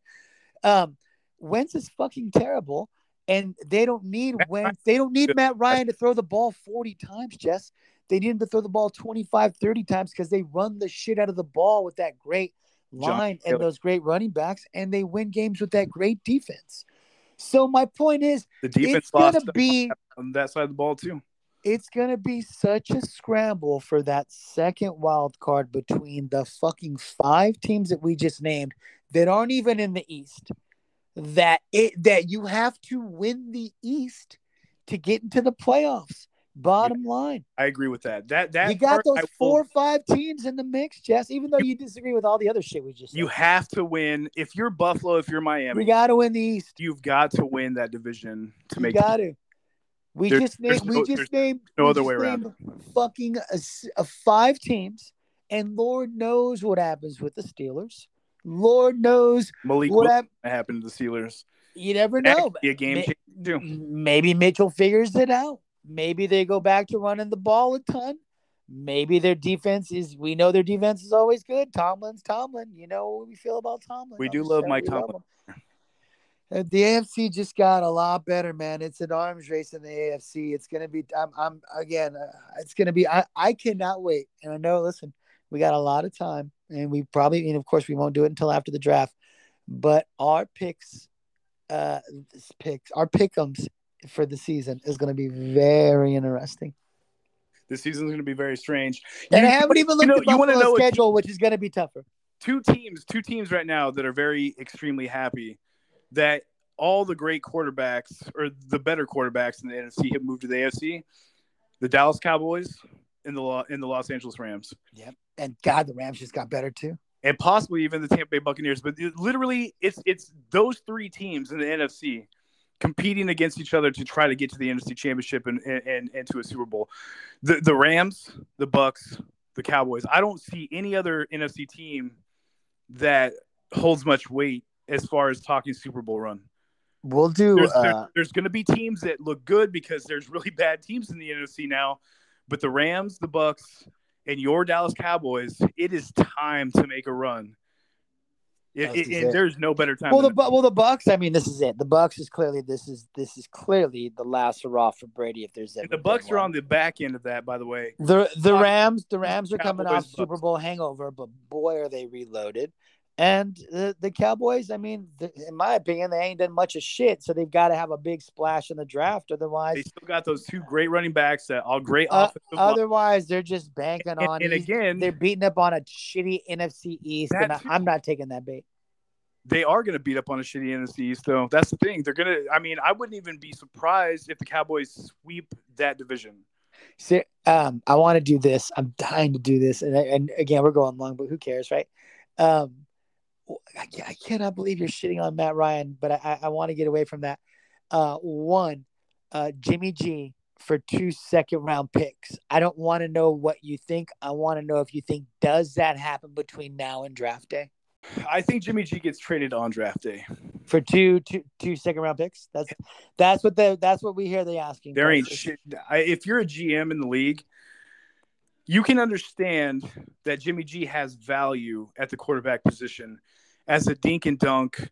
Um, Wentz is fucking terrible, and they don't need Matt Wentz. They don't need Matt Ryan to throw the ball 40 times, Jess. They need him to throw the ball 25, 30 times because they run the shit out of the ball with that great line Taylor. and those great running backs, and they win games with that great defense. So my point is, The defense it's gonna lost be on that side of the ball too. it's going to be such a scramble for that second wild card between the fucking five teams that we just named that aren't even in the East. That it that you have to win the East to get into the playoffs. Bottom line, I agree with that. That that you got part those I will- four or five teams in the mix, Jess. Even though you disagree with all the other shit we just said, You have to win. If you're Buffalo, if you're Miami, we got to win the East. you've got to win that division to You make. got to. We There's- just named. no- we just named. no other way around Fucking a, a five teams, and Lord knows what happens with the Steelers. Lord knows Malik what hap- happened to the Steelers. You never That know. could be a game Ma- too. Maybe Mitchell figures it out. Maybe they go back to running the ball a ton. Maybe their defense is. We know their defense is always good. Tomlin's Tomlin. You know what we feel about Tomlin. We I'm do love Mike Tomlin. him. Uh, The AFC just got a lot better, man. It's an arms race in the AFC. It's gonna be. I'm. I'm again. Uh, it's gonna be. I. I cannot wait. And I know. Listen, we got a lot of time, and we probably. And of course, we won't do it until after the draft. But our picks, uh, picks, our pickums for the season is gonna be very interesting. This is going to be very strange. And You- I haven't even you looked know- at you Buffalo's know schedule, which is gonna be tougher. two teams, two teams right now that are very extremely happy that all the great quarterbacks or the better quarterbacks in the NFC have moved to the AFC. The Dallas Cowboys and the and the Los Angeles Rams, Yep, And God, the Rams just got better too. and possibly even the Tampa Bay Buccaneers. But it- literally, it's it's those three teams in the NFC competing against each other to try to get to the NFC Championship and and, and to a Super Bowl. The the Rams, the Bucks, the Cowboys. I don't see any other NFC team that holds much weight as far as talking Super Bowl run. We'll do. There's, Uh, there's, there's going to be teams that look good because there's really bad teams in the NFC now, but the Rams, the Bucks, and your Dallas Cowboys, it is time to make a run. It, it- is and it. there's no better time. well, the well the Bucks. I mean, this is it. The Bucks is clearly this is this is clearly the last hurrah for Brady. If there's ever the Bucks are on the back end of that, by the way. the the Rams. The Rams are coming Cowboys, off Super Bowl hangover, but boy, are they reloaded. And the, the Cowboys, I mean, th in my opinion, they ain't done much of shit. So they've got to have a big splash in the draft. Otherwise, They still got those two great running backs that all great Uh, offensive. line. otherwise they're just banking And, on. and again, they're beating up on a shitty NFC East, and I. I'm not taking that bait. they are going to beat up on a shitty NFC East, though. That's the thing. They're going to. I mean, I wouldn't even be surprised if the Cowboys sweep that division. See, um, I want to do this. I'm dying to do this, and and again, we're going long, but who cares, right? Um, I, I cannot believe you're shitting on Matt Ryan, but I, I, want to get away from that. Uh, one, uh, Jimmy G for two second round picks. I don't want to know what you think. I want to know if you think does that happen between now and draft day I think Jimmy G gets traded on draft day. for two two two second round picks. That's that's what the that's what we hear they asking. There ain't shit. I, if you're a GM in the league, you can understand that Jimmy G has value at the quarterback position as a dink and dunk,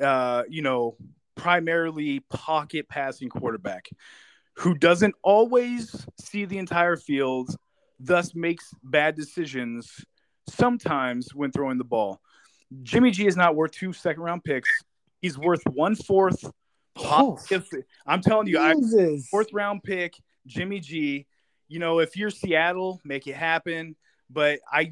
uh, you know, primarily pocket passing quarterback who doesn't always see the entire field, thus makes bad decisions sometimes when throwing the ball. Jimmy G is not worth two second round picks. He's worth one fourth. Oh, I'm telling you, I fourth round pick, Jimmy G. You know, if you're Seattle, make it happen. But I,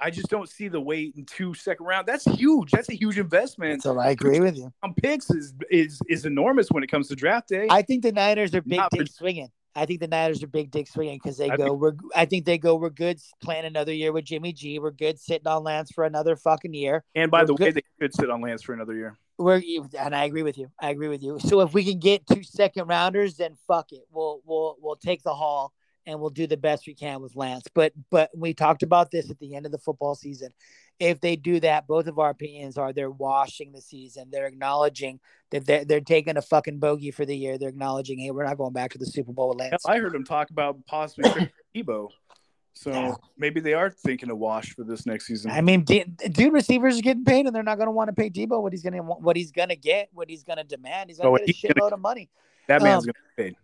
I just don't see the weight in two second round. That's huge. That's a huge investment. So I agree with you. On picks is is is enormous when it comes to draft day. I think the Niners are big Not dick for- swinging. I think the Niners are big dick swinging because they I go. think- we're. I think they go. We're good. Playing another year with Jimmy G. We're good sitting on Lance for another fucking year. and by we're the way, they could sit on Lance for another year. We're and I agree with you. I agree with you. So if we can get two second rounders, then fuck it. We'll we'll we'll take the haul and we'll do the best we can with Lance. But but we talked about this at the end of the football season. If they do that, both of our opinions are they're washing the season. They're acknowledging that they're, they're taking a fucking bogey for the year. They're acknowledging, hey, we're not going back to the Super Bowl with Lance. I heard him talk about possibly Deebo. So Yeah. maybe they are thinking of wash for this next season. I mean, dude, receivers are getting paid, and they're not going to want to pay Deebo what he's going to what he's going to get, what he's going to demand. He's Oh, going to he's get a gonna- shitload of money. that man's um, going to be paid.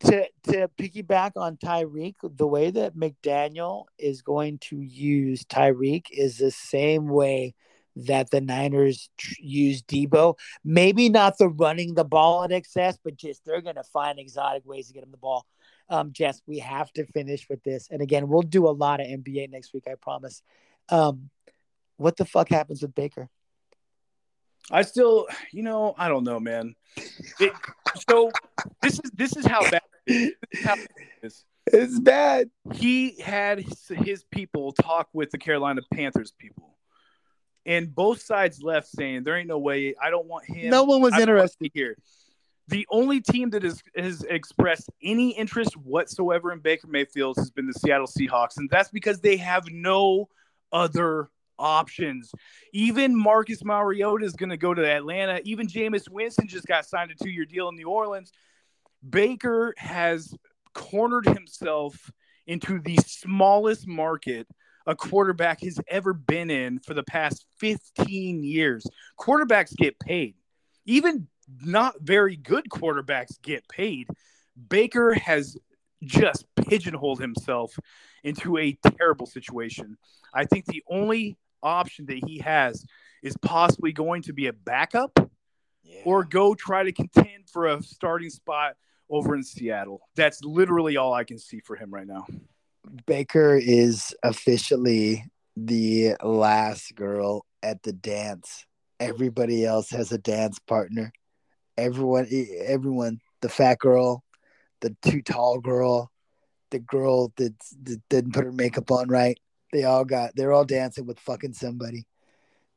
To to piggyback on Tyreek, the way that McDaniel is going to use Tyreek is the same way that the Niners use Deebo. Maybe not the running the ball in excess, but just they're going to find exotic ways to get him the ball. Um, Jess, we have to finish with this, and again, we'll do a lot of NBA next week, I promise. Um, what the fuck happens with Baker? I still, you know, I don't know, man. It, so this is this is how bad it is. How bad it is. It's bad. He had his, his people talk with the Carolina Panthers people, and both sides left saying there ain't no way. I don't want him. No one was I interested. here. The only team that has, has expressed any interest whatsoever in Baker Mayfield has been the Seattle Seahawks, and that's because they have no other options. Even Marcus Mariota is going to go to Atlanta. Even Jameis Winston just got signed a two-year deal in New Orleans. Baker has cornered himself into the smallest market a quarterback has ever been in for the past 15 years. Quarterbacks get paid. Even not very good quarterbacks get paid. Baker has just pigeonholed himself into a terrible situation. I think the only option that he has is possibly going to be a backup Yeah. or go try to contend for a starting spot over in Seattle. That's literally all I can see for him right now. Baker is officially the last girl at the dance. Everybody else has a dance partner. Everyone, everyone, the fat girl, the too tall girl, the girl that, that didn't put her makeup on right. They all got, they're all dancing with fucking somebody.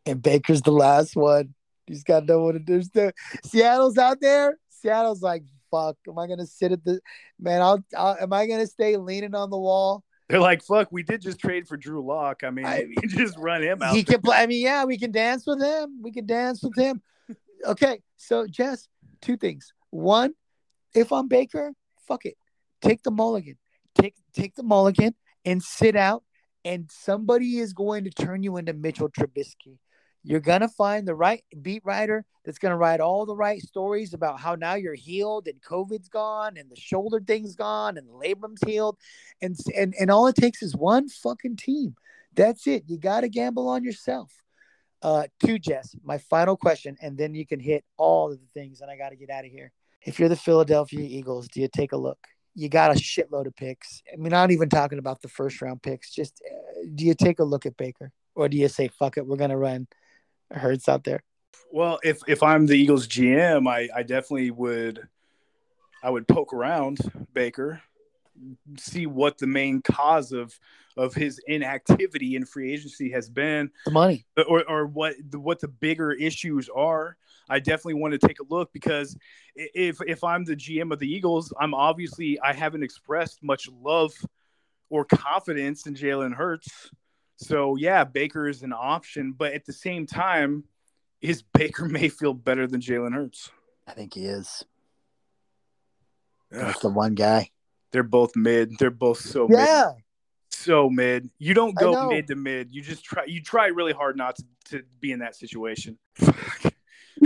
And Baker's the last one. He's got no one to do. The, Seattle's out there. Seattle's like, fuck, am I gonna sit at the man? I'll, I'll am I gonna stay leaning on the wall? They're like, fuck, we did just trade for Drew Lock. I mean, I- we just run him out. He can play. I mean, yeah, we can dance with him. We can dance with him. Okay, so Jess, two things. One, if I'm Baker, fuck it, take the mulligan, take take the mulligan and sit out, and somebody is going to turn you into Mitchell Trubisky. You're gonna find the right beat writer that's gonna write all the right stories about how now you're healed and COVID's gone and the shoulder thing's gone and the labrum's healed, and and and all it takes is one fucking team. That's it. You got to gamble on yourself. Uh, two, Jess, my final question, and then you can hit all of the things, and I got to get out of here. If you're the Philadelphia Eagles, do you take a look? You got a shitload of picks. I mean, not even talking about the first round picks. Just uh, do you take a look at Baker, or do you say, "Fuck it, we're gonna run Hurts out there"? Well, if if I'm the Eagles GM, I I definitely would I would poke around Baker, see what the main cause of of his inactivity in free agency has been, The money. or or what the, what the bigger issues are. I definitely want to take a look because if if I'm the GM of the Eagles, I'm obviously I haven't expressed much love or confidence in Jalen Hurts. So yeah, Baker is an option, but at the same time, is Baker Mayfield better than Jalen Hurts? I think he is. Ugh, That's the one guy. they're both mid. They're both so mid. Yeah, So mid. You don't go mid to mid. You just try you try really hard not to, to be in that situation.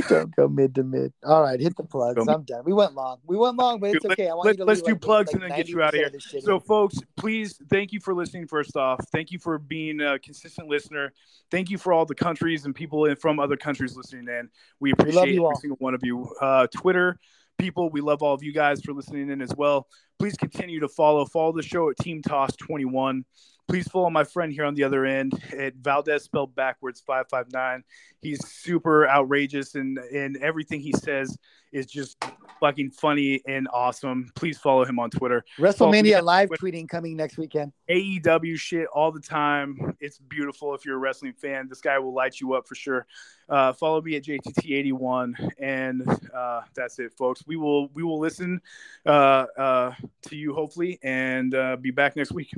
Don't go mid to mid. All right, hit the plugs. Go- I'm done. We went long. We went long, but it's okay. I want let- you to let's do like, plugs like and then get you out 90% here. of So, folks, please thank you for listening. First off, thank you for being a consistent listener. Thank you for all the countries and people from other countries listening in. We appreciate you every all. single one of you. Uh, Twitter people, we love all of you guys for listening in as well. Please continue to follow. Follow the show at Team Toss 21. Please follow my friend here on the other end at Valdez spelled backwards 559. He's super outrageous and and everything he says is just fucking funny and awesome. Please follow him on Twitter. WrestleMania live but- tweeting coming next weekend. AEW shit all the time. It's beautiful if you're a wrestling fan. This guy will light you up for sure. Uh, follow me at JTT81, and uh, that's it, folks. We will we will listen uh, uh, to you hopefully, and uh, be back next week.